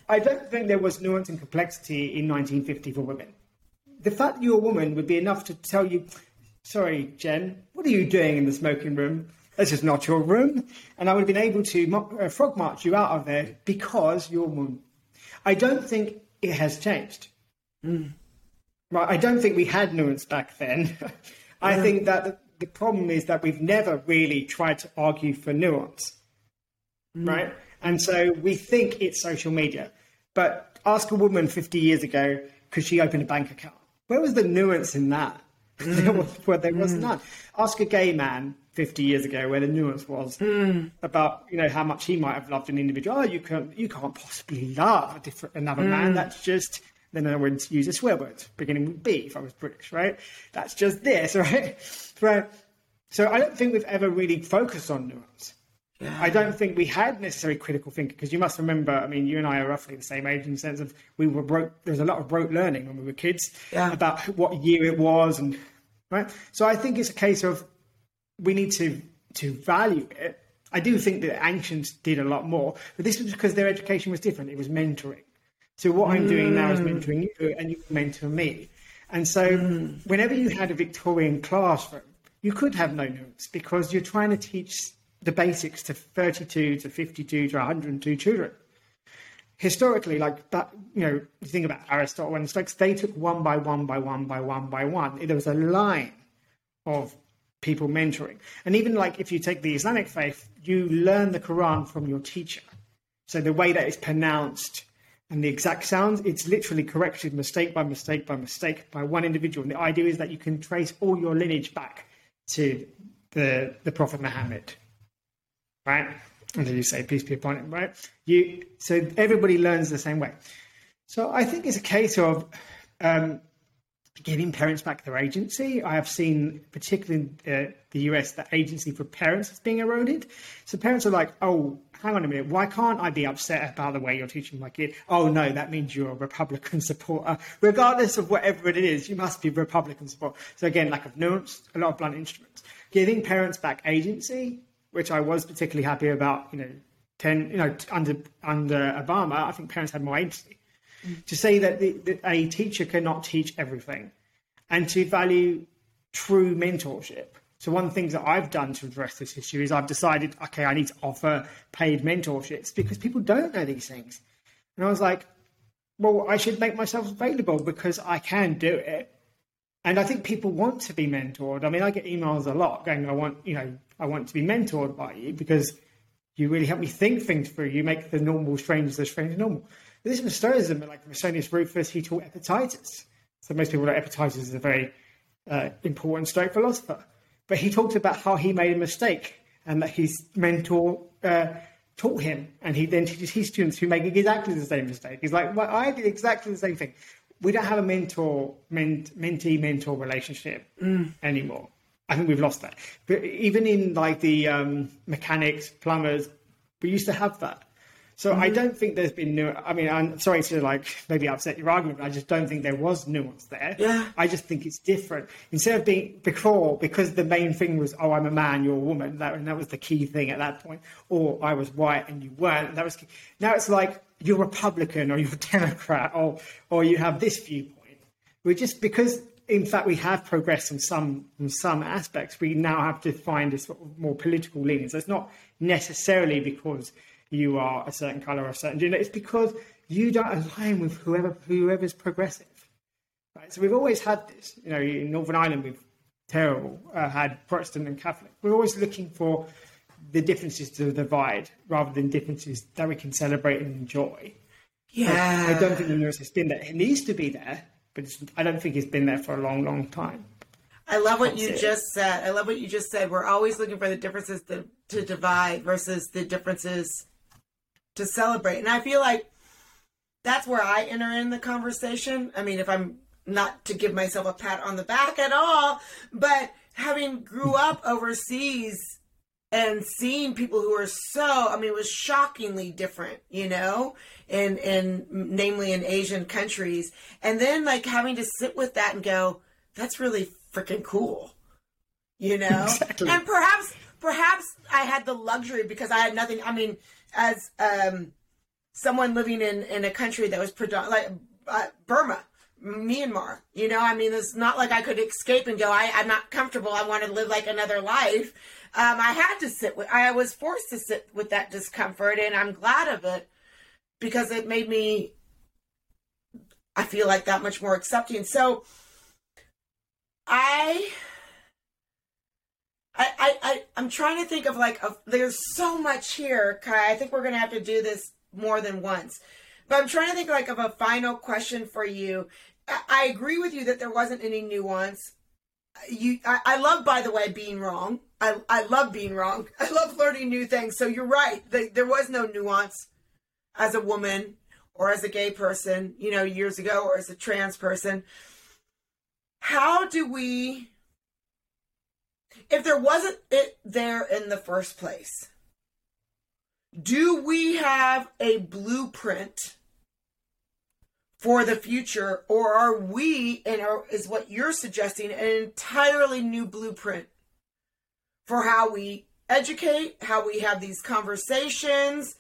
I don't think there was nuance and complexity in 1950 for women. The fact that you're a woman would be enough to tell you, sorry, Jen, what are you doing in the smoking room? This is not your room. And I would have been able to uh, frog march you out of there because you're a woman. I don't think it has changed. Mm. Right, I don't think we had nuance back then. [LAUGHS] I think that the, the, problem is that we've never really tried to argue for nuance. Mm. Right? And so we think it's social media. But ask a woman 50 years ago, could she open a bank account? Where was the nuance in that? [LAUGHS] there was, well, there was mm. none. Ask a gay man 50 years ago where the nuance was mm. about you know how much he might have loved an individual. Oh, you can't you can't possibly love a different another mm. man. That's just then I would use a swear word beginning with B if I was British, right? That's just this, [LAUGHS] right? Right. So I don't think we've ever really focused on nuance. Yeah. I don't think we had necessarily critical thinking because you must remember. I mean, you and I are roughly the same age in the sense of we were broke. There was a lot of rote learning when we were kids yeah. about what year it was and right. So I think it's a case of we need to to value it. I do think that ancients did a lot more, but this was because their education was different. It was mentoring. So what mm. I'm doing now is mm. mentoring you, and you mentor me. And so, mm. whenever you had a Victorian classroom, you could have no notes because you're trying to teach the basics to 32 to 52 to 102 children. Historically, like that, you know, you think about Aristotle and Stoics, they took one by one by one by one by one. There was a line of people mentoring. And even like if you take the Islamic faith, you learn the Quran from your teacher. So the way that it's pronounced and the exact sounds, it's literally corrected mistake by mistake by mistake by one individual. And the idea is that you can trace all your lineage back to the the Prophet Muhammad. Right? And then you say peace be upon him, right? You so everybody learns the same way. So I think it's a case of um, giving parents back their agency. I have seen, particularly in uh, the US, that agency for parents is being eroded. So parents are like, oh, hang on a minute, why can't I be upset about the way you're teaching my kid? Oh, no, that means you're a Republican supporter. Regardless of whatever it is, you must be Republican support. So again, lack of nuance, a lot of blunt instruments. Giving parents back agency, which I was particularly happy about, you know, 10, you know, under, under Obama, I think parents had more agency to say that, the, a teacher cannot teach everything and to value true mentorship. So one of the things that I've done to address this issue is I've decided, okay, I need to offer paid mentorships because people don't know these things. And I was like, well, I should make myself available because I can do it. And I think people want to be mentored. I mean, I get emails a lot going, I want, you know, I want to be mentored by you because you really help me think things through. You make the normal strange the strange normal. This is Stoicism, like Musonius Rufus, he taught Epictetus. So most people know Epictetus is a very uh, important Stoic philosopher. But he talked about how he made a mistake and that his mentor uh, taught him, and he then teaches his students who make exactly the same mistake. He's like, well, I did exactly the same thing. We don't have a mentor, ment, mentee mentor relationship mm. anymore. I think we've lost that. But even in like the um, mechanics, plumbers, we used to have that. So mm-hmm. I don't think there's been new. I mean, I'm sorry to like maybe upset your argument, but I just don't think there was nuance there. Yeah. I just think it's different. Instead of being before, because the main thing was, oh, I'm a man, you're a woman, that, and that was the key thing at that point, or I was white and you weren't. That was key. now it's like you're Republican or you're [LAUGHS] Democrat or or you have this viewpoint. We're just because in fact we have progressed in some in some aspects. We now have to find a sort of more political leanings. It's not necessarily because you are a certain color or a certain gender. It's because you don't align with whoever whoever's progressive. Right. So we've always had this. You know, in Northern Ireland, we've terrible uh, had Protestant and Catholic. We're always looking for the differences to divide rather than differences that we can celebrate and enjoy. Yeah. I, I don't think the neuroscience has been there. It needs to be there, but I don't think it's been there for a long, long time. I love what you just said. I love what you just said. We're always looking for the differences to, to divide versus the differences to celebrate. And I feel like that's where I enter in the conversation. I mean, if I'm not to give myself a pat on the back at all, but having grew up overseas and seeing people who are so i mean it was shockingly different you know in in namely in asian countries and then like having to sit with that and go that's really freaking cool you know [LAUGHS] exactly. and perhaps perhaps i had the luxury because i had nothing i mean as um someone living in in a country that was predom- like uh, burma Myanmar. You know, I mean, it's not like I could escape and go, I, I'm not comfortable. I want to live like another life um, I had to sit with, I was forced to sit with that discomfort, and I'm glad of it because it made me, I feel like that much more accepting. So, I I'm trying to think of like, a, there's so much here, Kai. I think we're gonna have to do this more than once, but I'm trying to think like of a final question for you. I, agree with you that there wasn't any nuance. You I, I, love by the way being wrong. I, I love being wrong. [LAUGHS] I love learning new things. So you're right. The, there was no nuance as a woman or as a gay person you know years ago or as a trans person. How do we if there wasn't it there in the first place do we have a blueprint for the future, or are we, and is what you're suggesting, an entirely new blueprint for how we educate, how we have these conversations?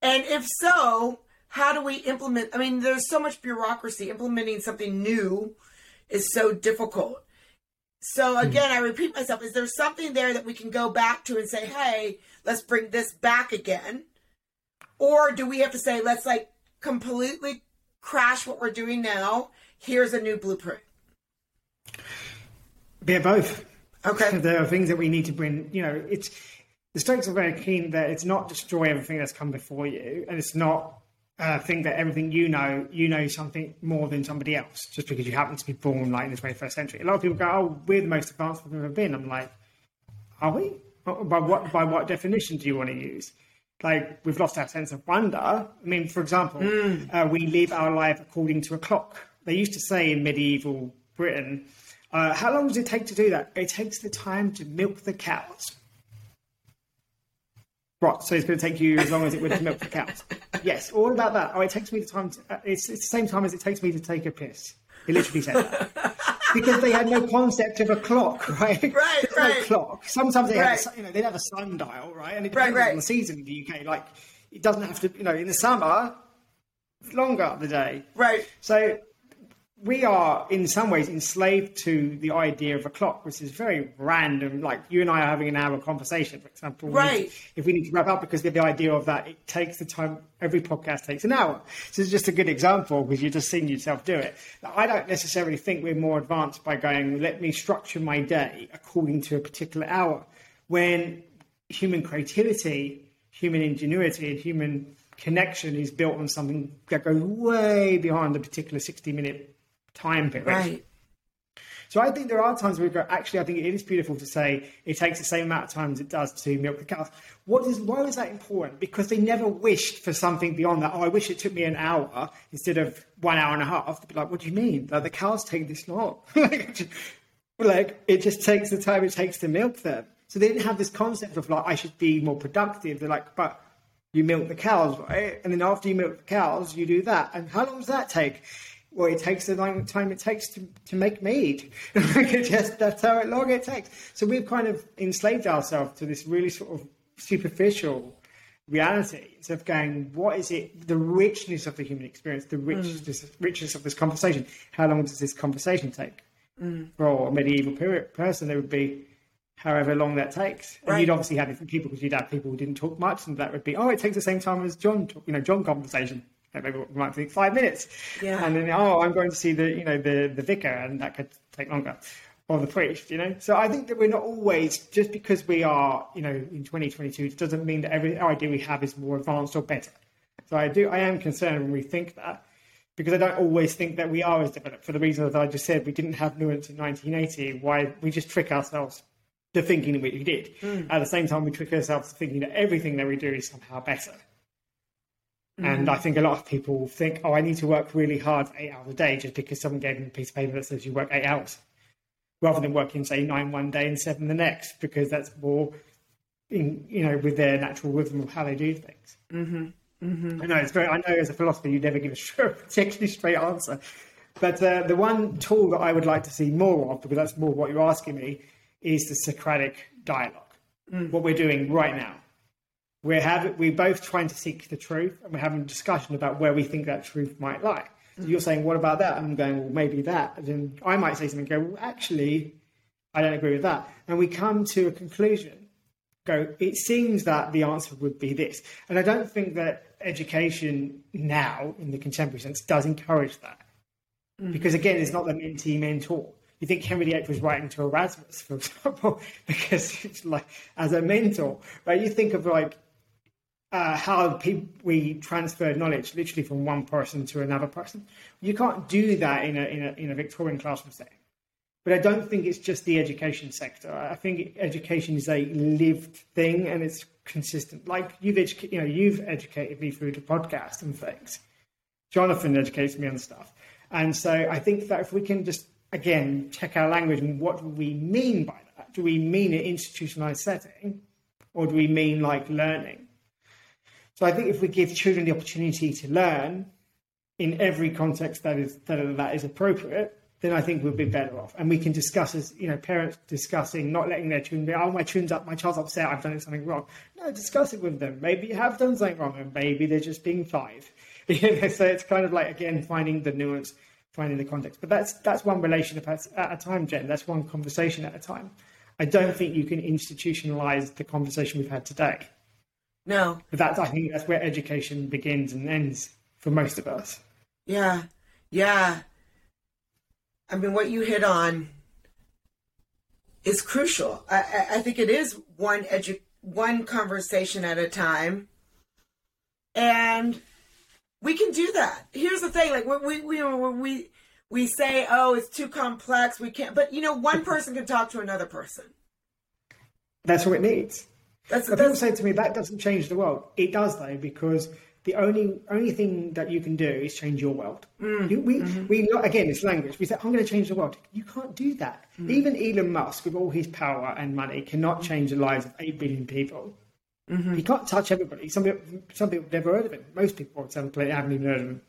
And if so, how do we implement? I mean, there's so much bureaucracy. Implementing something new is so difficult. So again, I repeat myself: is there something there that we can go back to and say, "Hey, let's bring this back again," or do we have to say, "Let's like completely crash what we're doing now. Here's a new blueprint. Yeah, both. Okay. [LAUGHS] there are things that we need to bring. You know, it's the Stoics are very keen that it's not destroy everything that's come before you, and it's not uh, think that everything you know, you know something more than somebody else, just because you happen to be born like in the 21st century. A lot of people go, "Oh, we're the most advanced we've ever been." I'm like, "Are we? By what? By what definition do you want to use?" like we've lost our sense of wonder. I mean, for example, mm. uh, we live our life according to a clock. They used to say in medieval Britain, uh, how long does it take to do that? It takes the time to milk the cows. Right, so it's going to take you as long as it would to milk the cows. Yes, all about that. Oh, it takes me the time. To, uh, it's, it's the same time as it takes me to take a piss. He literally said that. [LAUGHS] because they had no concept of a clock, [LAUGHS] right? Right, There's right. No clock. Sometimes they right. have, a, you know, they'd have a sundial, right? And it depends right, right. on the season in the UK. Like, it doesn't have to, you know, in the summer, longer the day. Right. So we are in some ways enslaved to the idea of a clock, which is very random. Like you and I are having an hour conversation, for example. Right. If we need to wrap up, because the idea of that, it takes the time. Every podcast takes an hour. So it's just a good example because you're just seeing yourself do it. I don't necessarily think we're more advanced by going, let me structure my day according to a particular hour. When human creativity, human ingenuity, and human connection is built on something that goes way beyond a particular 60 minute time period. Right. So I think there are times where we go, actually, I think it is beautiful to say it takes the same amount of time as it does to milk the cows. What is, why was that important? Because they never wished for something beyond that. Oh, I wish it took me an hour instead of one hour and a half. They'd be like, what do you mean? Like, the cows take this long. [LAUGHS] like, it just takes the time it takes to milk them. So they didn't have this concept of like, I should be more productive. They're like, but you milk the cows, right? And then after you milk the cows, you do that. And how long does that take? Well, it takes the time it takes to, to make mead. [LAUGHS] just that's how long it takes. So we've kind of enslaved ourselves to this really sort of superficial reality of going, what is it, the richness of the human experience, the richness, mm. richness of this conversation. How long does this conversation take? Mm. For a medieval period person, it would be however long that takes. And Right. you'd obviously have different people because you'd have people who didn't talk much, and that would be, oh, it takes the same time as John, talk, you know, John conversation. Maybe we might think five minutes. Yeah. And then, oh, I'm going to see the, you know, the, the vicar, and that could take longer. Or the priest, you know. So I think that we're not always just because we are, you know, in 2022, it doesn't mean that every idea we have is more advanced or better. So I do, I am concerned when we think that, because I don't always think that we are as developed for the reasons that I just said. We didn't have nuance in 1980. Why we just trick ourselves to thinking that we did. Hmm. At the same time, we trick ourselves to thinking that everything that we do is somehow better. And mm-hmm. I think a lot of people think, oh, I need to work really hard eight hours a day just because someone gave me a piece of paper that says you work eight hours, rather than working say nine one day and seven the next, because that's more, in, you know, with their natural rhythm of how they do things. Mm-hmm. Mm-hmm. I know it's very. I know as a philosopher, you never give a [LAUGHS] particularly straight answer. But uh, the one tool that I would like to see more of, because that's more what you're asking me, is the Socratic dialogue. Mm. What we're doing right now, we're having we're both trying to seek the truth, and we're having a discussion about where we think that truth might lie. So mm. you're saying, what about that? I'm going, well, maybe that. And then I might say something, and go, well, actually, I don't agree with that. And we come to a conclusion go, it seems that the answer would be this. And I don't think that education now, in the contemporary sense, does encourage that. Mm. Because again, it's not the mentee mentor. You think Henry VIII was writing to Erasmus, for [LAUGHS] example, because it's like as a mentor. right? you think of like uh, how pe- we transfer knowledge literally from one person to another person. You can't do that in a, in a, in a Victorian classroom setting. But I don't think it's just the education sector. I think education is a lived thing and it's consistent. Like you've educated, you know, you've educated me through the podcast and things. Jonathan educates me on stuff. And so I think that if we can just, again, check our language and what do we mean by that? Do we mean an institutionalized setting or do we mean like learning? So I think if we give children the opportunity to learn in every context that is that, that is appropriate, then I think we'll be better off. And we can discuss as you know, parents discussing, not letting their children be, oh my children's up, my child's upset, I've done something wrong. No, discuss it with them. Maybe you have done something wrong, and maybe they're just being five. [LAUGHS] You know, so it's kind of like again finding the nuance, finding the context. But that's that's one relationship at, at a time, Jen. That's one conversation at a time. I don't think you can institutionalize the conversation we've had today. No. But that's I think that's where education begins and ends for most of us. Yeah. Yeah. I mean, what you hit on is crucial. I, I, I think it is one edu- one conversation at a time, and we can do that. Here's the thing: like we we we we we say, "Oh, it's too complex. We can't." But you know, one person can talk to another person. That's what it needs. That's But people say to me that doesn't change the world. It does though, because the only only thing that you can do is change your world. Mm. You- we mm-hmm. we again, it's language. We say I'm going to change the world. You can't do that. Mm. Even Elon Musk, with all his power and money, cannot change the lives of eight billion people. Mm-hmm. He can't touch everybody. Some people, some people have never heard of him. Most people on planet haven't even heard of him.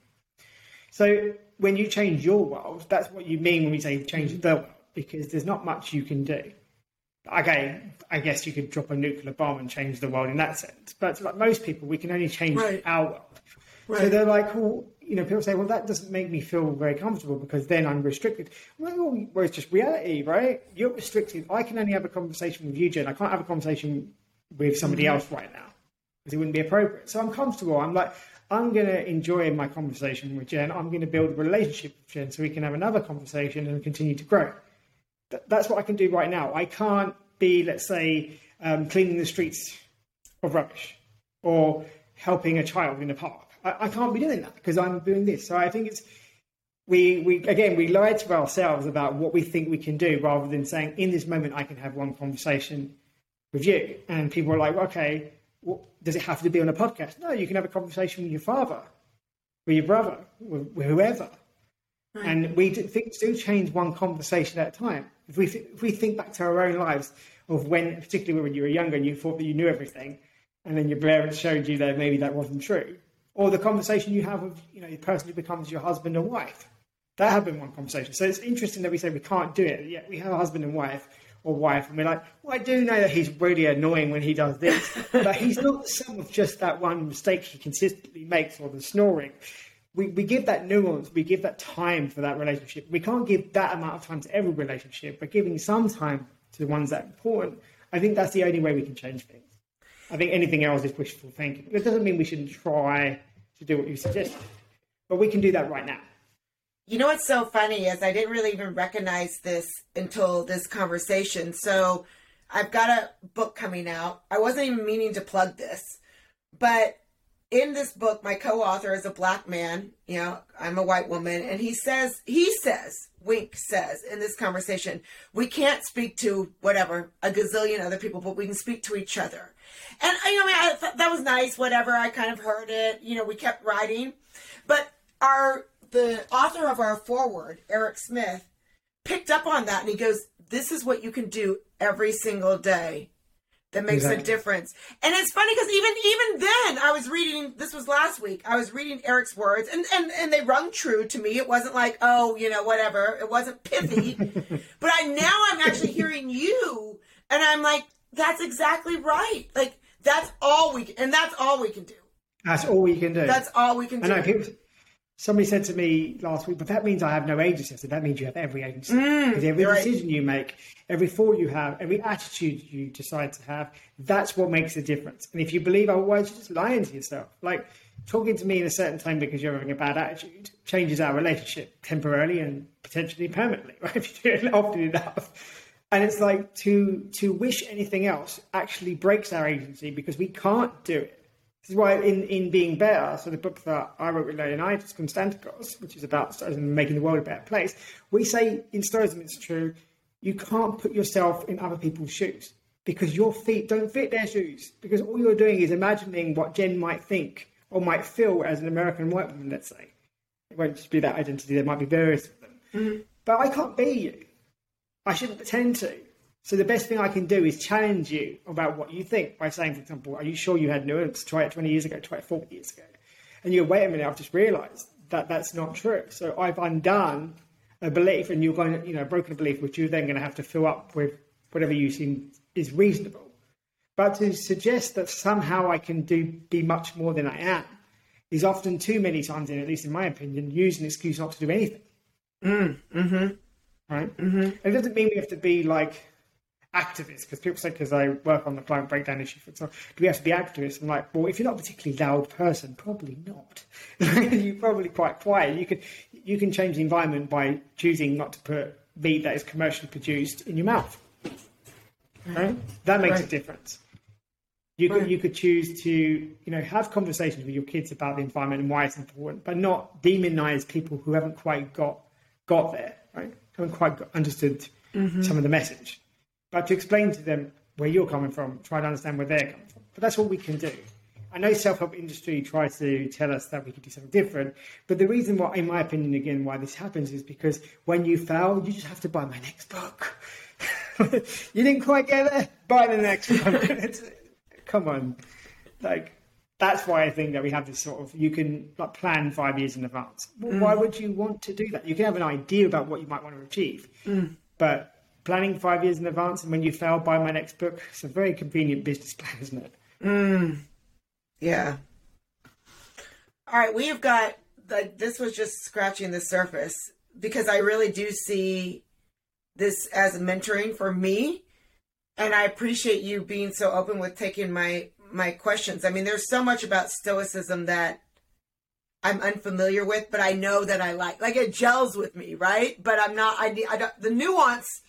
So when you change your world, that's what you mean when we say change the world, because there's not much you can do. Okay, I guess you could drop a nuclear bomb and change the world in that sense, but like most people, we can only change Right. our world. So they're like, well, you know, people say, well, that doesn't make me feel very comfortable because then I'm restricted. Well, well, it's just reality, right? You're restricted. I can only have a conversation with you, Jen. I can't have a conversation with somebody mm-hmm. else right now because it wouldn't be appropriate. So I'm comfortable. I'm like, I'm going to enjoy my conversation with Jen. I'm going to build a relationship with Jen so we can have another conversation and continue to grow. Th- that's what I can do right now. I can't be, let's say, um, cleaning the streets of rubbish or helping a child in the park. I, I can't be doing that because I'm doing this. So I think it's we we again we lie to ourselves about what we think we can do rather than saying in this moment I can have one conversation with you. And people are like, okay, well, does it have to be on a podcast? No, you can have a conversation with your father, with your brother, with, with whoever. And we do, things do change one conversation at a time. If we th- if we think back to our own lives of when, particularly when you were younger, and you thought that you knew everything, and then your parents showed you that maybe that wasn't true, or the conversation you have with you know the person who becomes your husband and wife, that have been one conversation. So it's interesting that we say we can't do it. Yet we have a husband and wife or wife, and we're like, well, I do know that he's really annoying when he does this, [LAUGHS] but he's not the sum of just that one mistake he consistently makes or the snoring. We, we give that nuance, we give that time for that relationship. We can't give that amount of time to every relationship, but giving some time to the ones that are important, I think that's the only way we can change things. I think anything else is wishful thinking. It doesn't mean we shouldn't try to do what you suggested, but we can do that right now. You know what's so funny is I didn't really even recognize this until this conversation. So I've got a book coming out. I wasn't even meaning to plug this, but in this book, my co-author is a black man. You know, I'm a white woman, and he says, he says, Wink says in this conversation, we can't speak to whatever a gazillion other people, but we can speak to each other. And you know, I, I that was nice. Whatever, I kind of heard it. You know, we kept writing, but our the author of our foreword, Erec Smith, picked up on that, and he goes, "This is what you can do every single day." That makes exactly. a difference. And it's funny because even even then, I was reading. This was last week. I was reading Erec's words, and and and they rung true to me. It wasn't like oh, you know, whatever. It wasn't pithy. [LAUGHS] but I now I'm actually hearing you, and I'm like, that's exactly right. Like that's all we and that's all we can do. That's all we can do. That's all we can do. I know people Somebody said to me last week, but that means I have no agency. I said, that means you have every agency. Mm, every decision you make, every thought you have, every attitude you decide to have, that's what makes a difference. And if you believe otherwise, you're just lying to yourself. Like talking to me in a certain time because you're having a bad attitude changes our relationship temporarily and potentially permanently, [LAUGHS] right? If you do it often enough. And it's like to to wish anything else actually breaks our agency because we can't do it this is why in, in Being Better, so the book that I wrote with Leonidas Konstantakos, which is about Stoicism making the world a better place, we say in Stoicism it's true, you can't put yourself in other people's shoes because your feet don't fit their shoes. Because all you're doing is imagining what Jen might think or might feel as an American white woman, let's say. It won't just be that identity, there might be various of them. Mm-hmm. But I can't be you. I shouldn't pretend to. So the best thing I can do is challenge you about what you think by saying, for example, are you sure you had nuance? Try it 20 years ago, try it 40 years ago. And you go, wait a minute, I've just realized that that's not true. So I've undone a belief and you're going to, you know, broken a belief, which you're then going to have to fill up with whatever you seem is reasonable. But to suggest that somehow I can do be much more than I am is often too many times, in at least in my opinion, use an excuse not to do anything. Mm, mm-hmm. Right? Mm-hmm. It doesn't mean we have to be like activists because people say because I work on the climate breakdown issue, for example, do we have to be activists? I'm like, well, if you're not a particularly loud person, probably not. [LAUGHS] you're probably quite quiet. You can you can change the environment by choosing not to put meat that is commercially produced in your mouth. Right? That makes right. a difference. You could you could choose to you know have conversations with your kids about the environment and why it's important, but not demonize people who haven't quite got got there, right? Haven't quite got, understood mm-hmm. some of the message but to explain to them where you're coming from, try to understand where they're coming from. But that's what we can do. I know self-help industry tries to tell us that we can do something different, but the reason why, in my opinion, again, why this happens is because when you fail, you just have to buy my next book. [LAUGHS] you didn't quite get there, buy the next one. [LAUGHS] come on, like that's why I think that we have this sort of you can like plan five years in advance. Well, mm. Why would you want to do that? You can have an idea about what you might want to achieve, mm. but planning five years in advance, and when you fail, buy my next book. It's a very convenient business plan, isn't it? Mm. Yeah. All right, we have got like this was just scratching the surface because I really do see this as mentoring for me, and I appreciate you being so open with taking my my questions. I mean, there's so much about stoicism that I'm unfamiliar with, but I know that I like. Like it gels with me, right? But I'm not. I, I don't, the nuance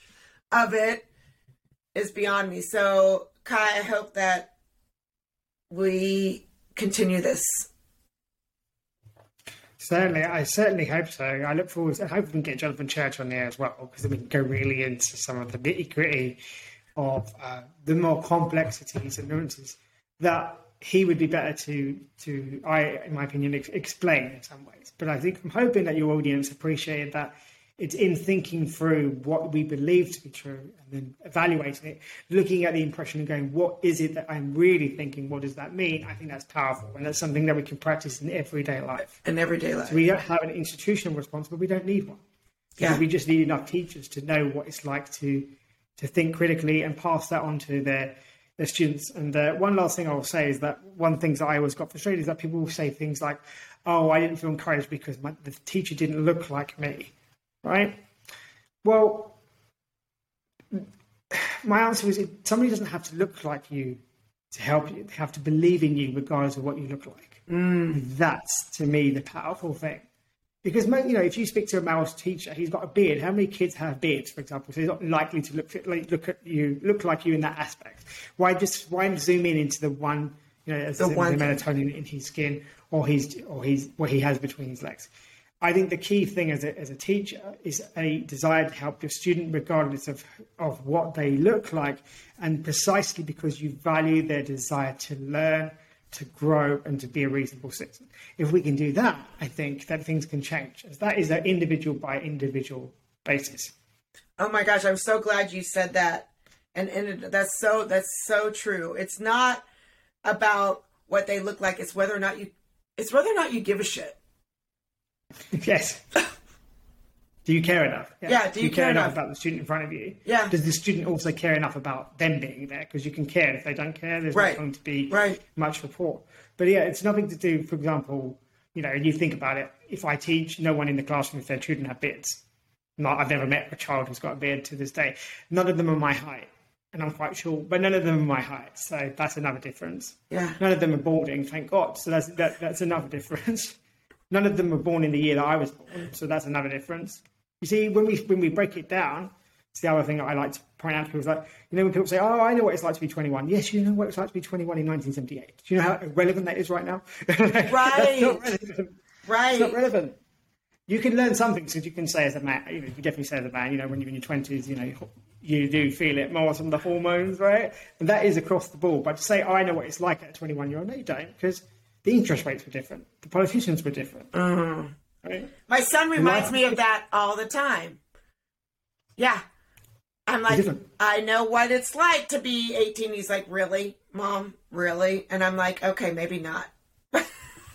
of it is beyond me. So, Kai, I hope that we continue this. Certainly, I certainly hope so. I look forward. To, hoping hope we can get Jonathan Church on there as well, because we can go really into some of the nitty gritty of uh, the more complexities and nuances that he would be better to to I, in my opinion, ex- explain in some ways. But I think I'm hoping that your audience appreciated that it's in thinking through what we believe to be true and then evaluating it, looking at the impression and going, what is it that I'm really thinking? What does that mean? I think that's powerful. And that's something that we can practice in everyday life. In everyday life. So we don't have an institutional response, but we don't need one. Yeah. we just need enough teachers to know what it's like to to think critically and pass that on to their their students. And uh, one last thing I will say is that one thing that I always got frustrated is that people will say things like, "Oh, I didn't feel encouraged because my, the teacher didn't look like me," right? Well, my answer is somebody doesn't have to look like you to help you. They have to believe in you regardless of what you look like. Mm. That's to me the powerful thing. Because you know, if you speak to a male teacher, he's got a beard. How many kids have beards, for example? So he's not likely to look like, look at you, look like you in that aspect. Why just why zoom in into the one, you know, the, the, one the melatonin in his skin or his or his what he has between his legs? I think the key thing as a, as a teacher is a desire to help your student regardless of, of what they look like, and precisely because you value their desire to learn, to grow, and to be a reasonable citizen. If we can do that, I think that things can change. As that is an individual by individual basis. Oh my gosh, I'm so glad you said that. And, and that's so that's so true. It's not about what they look like, it's whether or not you it's whether or not you give a shit [LAUGHS] yes. Do you care enough? Yeah. yeah do, you, do you care, care enough, enough about the student in front of you? Yeah. Does the student also care enough about them being there? Because you can care if they don't care. There's right. not going to be right. much support. But yeah, it's nothing to do. For example, you know, and you think about it. If I teach, no one in the classroom, if their children have beards, not, I've never met a child who's got a beard to this day. None of them are my height, and I'm quite sure, but none of them are my height. So that's another difference. Yeah. None of them are balding, thank God. So that's that, that's another difference. [LAUGHS] None of them were born in the year that I was born, so that's another difference. You see, when we when we break it down, it's the other thing that I like to point out to people is like, you know, when people say, "Oh, I know what it's like to be 21." Yes, you know what it's like to be 21 in 1978. Do you know how relevant that is right now? [LAUGHS] Right. right. It's not relevant. You can learn something because you can say as a man, you know, you definitely say as a man, you know, when you're in your 20s, you know, you do feel it more from the hormones, right? And that is across the board. But to say, I know what it's like at a 21 year old, no, you don't, because the interest rates were different. The politicians were different. Mm. Right? My son reminds me of that all the time. Yeah. I'm like, I know what it's like to be 18. He's like, really, mom, really? And I'm like, okay, maybe not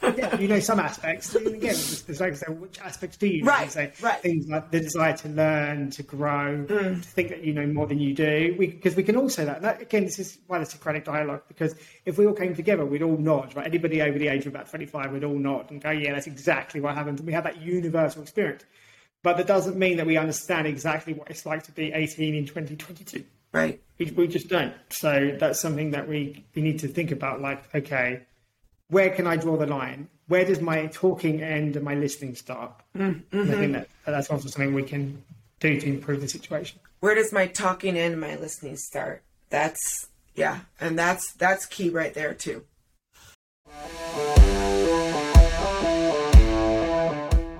yeah, you know some aspects. And again, there's like say, which aspects do you know? Right, say, right. Things like the desire to learn, to grow, mm. to think that you know more than you do. Because we, we, can all say that. that. Again, this is why the Socratic dialogue. Because if we all came together, we'd all nod. Right, anybody over the age of about 25 would all nod and go, "Yeah, that's exactly what happened." And we have that universal experience. But that doesn't mean that we understand exactly what it's like to be 18 in 2022. Right. We, we just don't. So that's something that we, we need to think about. Like, okay where can I draw the line? Where does my talking end and my listening start? Mm-hmm. I think that that's also something we can do to improve the situation. Where does my talking end and my listening start? That's yeah, and that's that's key right there too.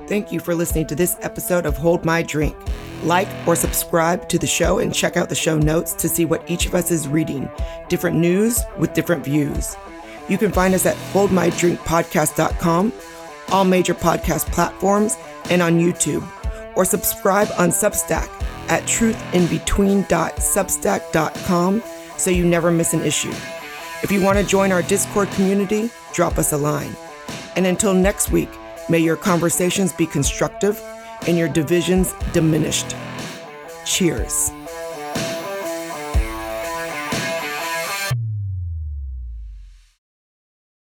Thank you for listening to this episode of Hold My Drink. Like or subscribe to the show and check out the show notes to see what each of us is reading. Different news with different views. You can find us at holdmydrinkpodcast.com, all major podcast platforms, and on YouTube. Or subscribe on Substack at truthinbetween.substack.com so you never miss an issue. If you want to join our Discord community, drop us a line. And until next week, may your conversations be constructive and your divisions diminished. Cheers.